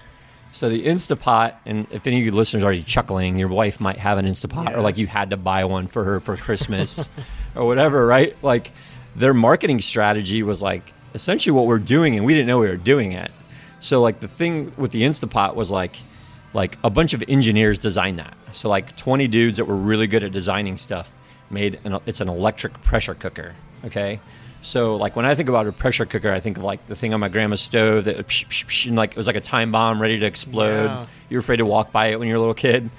So the Instapot, and if any of you listeners are already chuckling, your wife might have an Instapot, or like you had to buy one for her for Christmas, or whatever, right? Like their marketing strategy was like essentially what we're doing, and we didn't know we were doing it. So like the thing with the Instapot was like, like a bunch of engineers designed that. So like 20 dudes that were really good at designing stuff made an, it's an electric pressure cooker. Okay. So like when I think about a pressure cooker, I think of like the thing on my grandma's stove that psh, psh, psh, and like it was like a time bomb ready to explode. Yeah. You're afraid to walk by it when you're a little kid,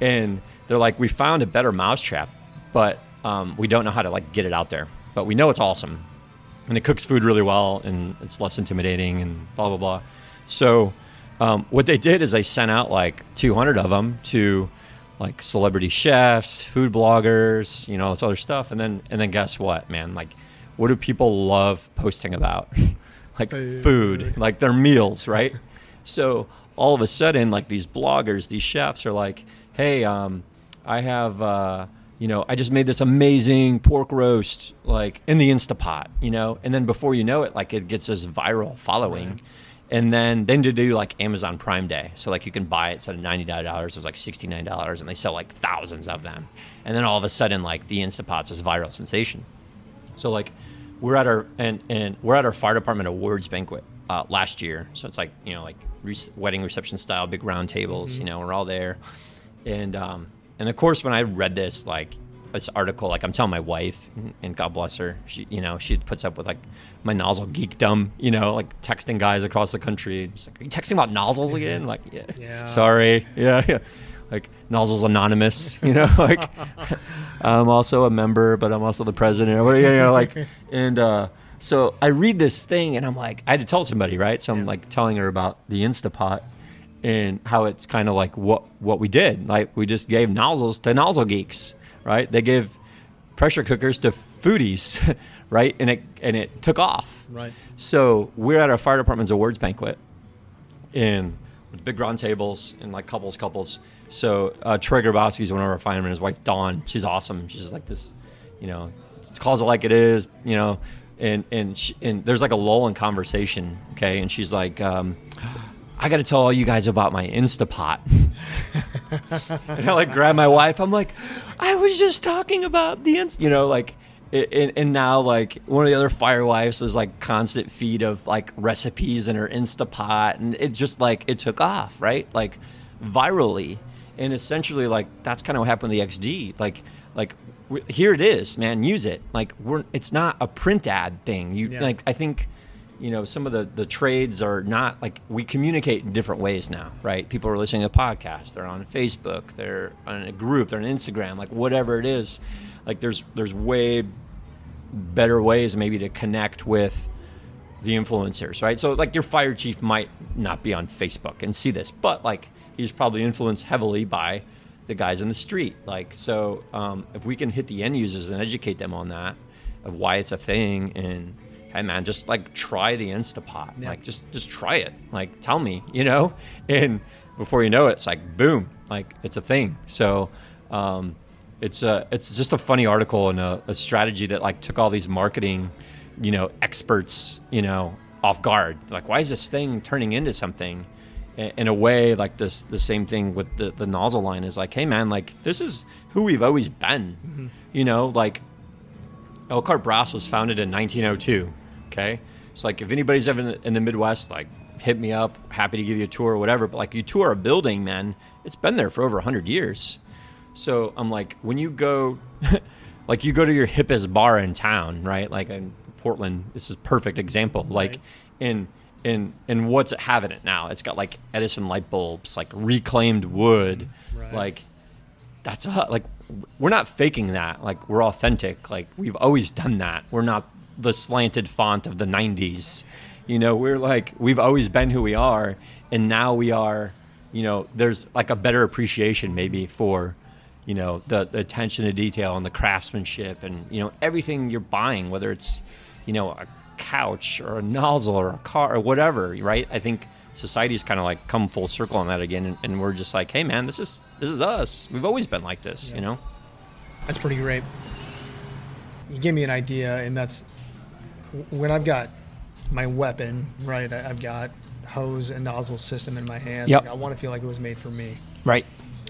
and they're like, we found a better mousetrap, but um, we don't know how to like get it out there. But we know it's awesome, and it cooks food really well, and it's less intimidating, and blah blah blah. So um, what they did is they sent out like 200 of them to like celebrity chefs, food bloggers, you know, this other stuff, and then and then guess what, man? Like, what do people love posting about? like Food. food, like their meals, right? So all of a sudden, like these bloggers, these chefs are like, "Hey, um, I have, uh, you know, I just made this amazing pork roast, like in the Instapot, you know." And then before you know it, like it gets this viral following. Right. And then then to do like Amazon Prime Day, so like you can buy it instead of ninety nine dollars, it was like sixty nine dollars, and they sell like thousands of them. And then all of a sudden, like the Instapot's this viral sensation. So like we're at our and and we're at our fire department awards banquet uh, last year. So it's like you know like re- wedding reception style, big round tables. You know, we're all there, and um, and of course when I read this like this article, like I'm telling my wife, and- and God bless her, she you know she puts up with like my nozzle geekdom. You know, like texting guys across the country. She's like, "Are you texting about nozzles again?" Like, yeah, Yeah. sorry, yeah, yeah. Like nozzles anonymous, you know, like I'm also a member, but I'm also the president. Or you know, like, and uh, so I read this thing, and I'm like, I had to tell somebody, right? So I'm Yeah. like telling her about the Instapot and how it's kind of like what what we did. Like we just gave nozzles to nozzle geeks, right? They give pressure cookers to foodies, right? And it and it took off. Right. So we're at our fire department's awards banquet, and with big round tables and like couples, couples. So uh, Troy Grabowski is one of our firemen. His wife Dawn, she's awesome. She's just like this, you know, calls it like it is, you know. And and she, and there's like a lull in conversation, okay. And she's like, um, I got to tell all you guys about my Instapot. and I like grab my wife. I'm like, I was just talking about the Inst, you know, like, and, and now like one of the other fire wives is like constant feed of like recipes in her Instapot, and it just like it took off, right? Like virally, and essentially like that's kind of what happened with the XD. Like like here it is, man, use it. Like we're it's not a print ad thing. You Yeah. like I think you know some of the the trades are not like we communicate in different ways now right people are listening to podcasts they're on facebook they're on a group they're on instagram like whatever it is like there's there's way better ways maybe to connect with the influencers right so like your fire chief might not be on facebook and see this but like he's probably influenced heavily by the guys in the street. Like, so um, if we can hit the end users and educate them on that, of why it's a thing, and hey man, just like try the Instapot, Yeah. like just just try it, like tell me, you know, and before you know it, it's like boom, like it's a thing. So. Um, it's a it's just a funny article and a, a strategy that like took all these marketing you know experts you know off guard like why is this thing turning into something in a way like this the same thing with the, the nozzle line is like hey man like this is who we've always been mm-hmm. you know like elkhart brass was founded in 1902 okay so like if anybody's ever in the, in the midwest like hit me up happy to give you a tour or whatever but like you tour a building man it's been there for over 100 years so I'm like, when you go, like you go to your hippest bar in town, right? Like in Portland, this is a perfect example. Like Right. in in in what's it having it now? It's got like Edison light bulbs, like reclaimed wood, Right. like that's a, like we're not faking that. Like we're authentic. Like we've always done that. We're not the slanted font of the '90s. You know, we're like we've always been who we are, and now we are. You know, there's like a better appreciation maybe for, you know, the, the attention to detail and the craftsmanship and you know everything you're buying, whether it's, you know, a couch or a nozzle or a car or whatever, right? I think society's kind of like come full circle on that again, and, and we're just like, hey man, this is this is us. We've always been like this, you know. That's pretty great. You give me an idea, and that's when I've got my weapon, right? I've got hose and nozzle system in my hands. Yep. Like, I want to feel like it was made for me, Right.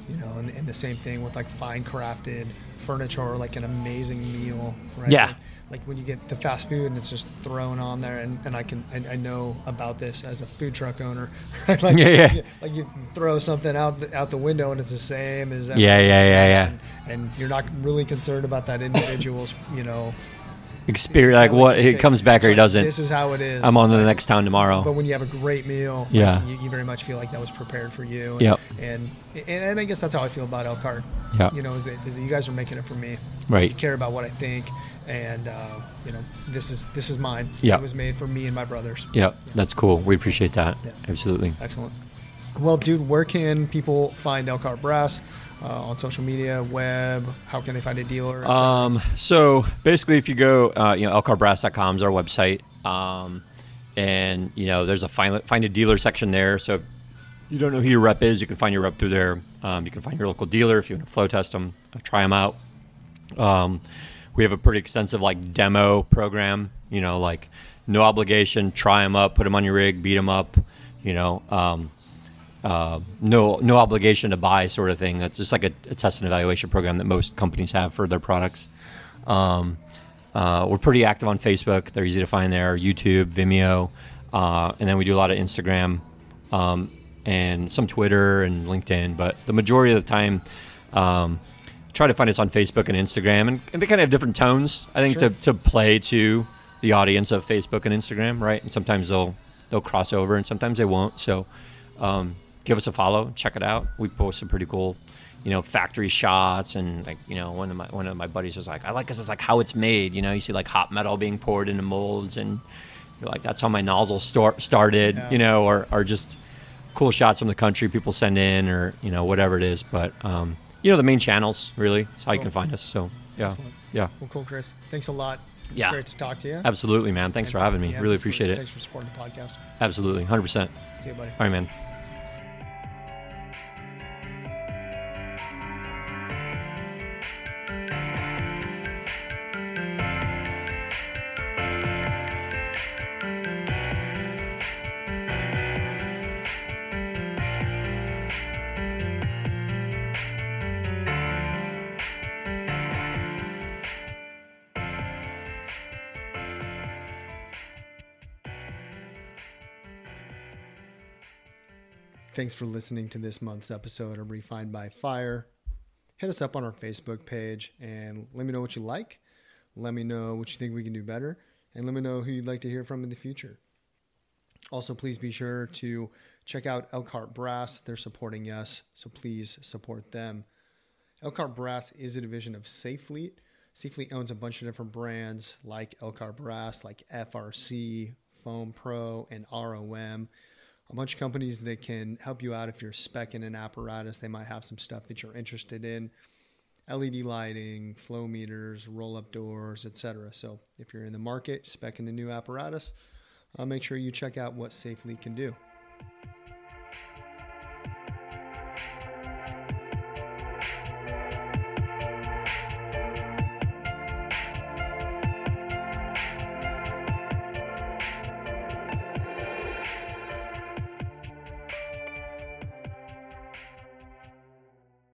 You know. And, and the same thing with like fine crafted furniture or like an amazing meal, right? Yeah. Like, like when you get the fast food and it's just thrown on there, and, and I can I, I know about this as a food truck owner, right? Like, Yeah, yeah. Like you throw something out the, out the window and it's the same as Yeah, yeah, yeah, yeah. and, and you're not really concerned about that individual's, you know, Experience like what it comes back or he doesn't. This is how it is. I'm on to the next town tomorrow. But when you have a great meal, like, Yeah. you, you very much feel like that was prepared for you. And, Yep. And, and and I guess that's how I feel about Elkhart. Yeah. You know, is that, is that you guys are making it for me. Right. You care about what I think, and uh, you know, this is this is mine. Yeah. It was made for me and my brothers. Yep, that's cool. We appreciate that. Yeah. Absolutely. Excellent. Well, dude, where can people find Elkhart Brass? Uh, on social media, web, how can they find a dealer? Um, so basically, if you go, uh, you know, elkhartbrass.com is our website. Um, and, you know, there's a find, find a dealer section there. So if you don't know who your rep is, you can find your rep through there. Um, you can find your local dealer if you want to flow test them, uh, try them out. Um, we have a pretty extensive like demo program, you know, like no obligation, try them up, put them on your rig, beat them up, you know, um, uh, no no obligation to buy sort of thing. That's just like a, a test and evaluation program that most companies have for their products. Um, uh, we're pretty active on Facebook. They're easy to find there. YouTube, Vimeo, uh, and then we do a lot of Instagram um, and some Twitter and LinkedIn. But the majority of the time, um, try to find us on Facebook and Instagram, and, and they kind of have different tones. I think Sure. to, to play to the audience of Facebook and Instagram, right? And sometimes they'll they'll cross over, and sometimes they won't. So um, give us a follow, check it out. We post some pretty cool, you know, factory shots, and like you know, one of my one of my buddies was like, I like this. It's like how it's made. You know, you see like hot metal being poured into molds, and you're like, that's how my nozzle start, started. Yeah. You know, or or just cool shots from the country people send in, or you know, whatever it is. But um, you know, the main channels really is how you can find us. So yeah, Excellent. yeah, Well, cool, Chris. Thanks a lot. It's Yeah. great to talk to you. absolutely, man. Thanks for having me. yeah, really appreciate it. Thanks for supporting the podcast. Absolutely, hundred percent. See you, buddy. All right, man. For listening to this month's episode of Refined by Fire. Hit us up on our Facebook page and let me know what you like. Let me know what you think we can do better. And let me know who you'd like to hear from in the future. Also, please be sure to check out Elkhart Brass. They're supporting us, so please support them. Elkhart Brass is a division of Safe Fleet. Safe Fleet owns a bunch of different brands like Elkhart Brass, like FRC, Foam Pro, and ROM. A bunch of companies that can help you out if you're specing an apparatus. They might have some stuff that you're interested in. LED lighting, flow meters, roll up doors, etc. So if you're in the market, specing a new apparatus, uh, make sure you check out what Safe Fleet can do.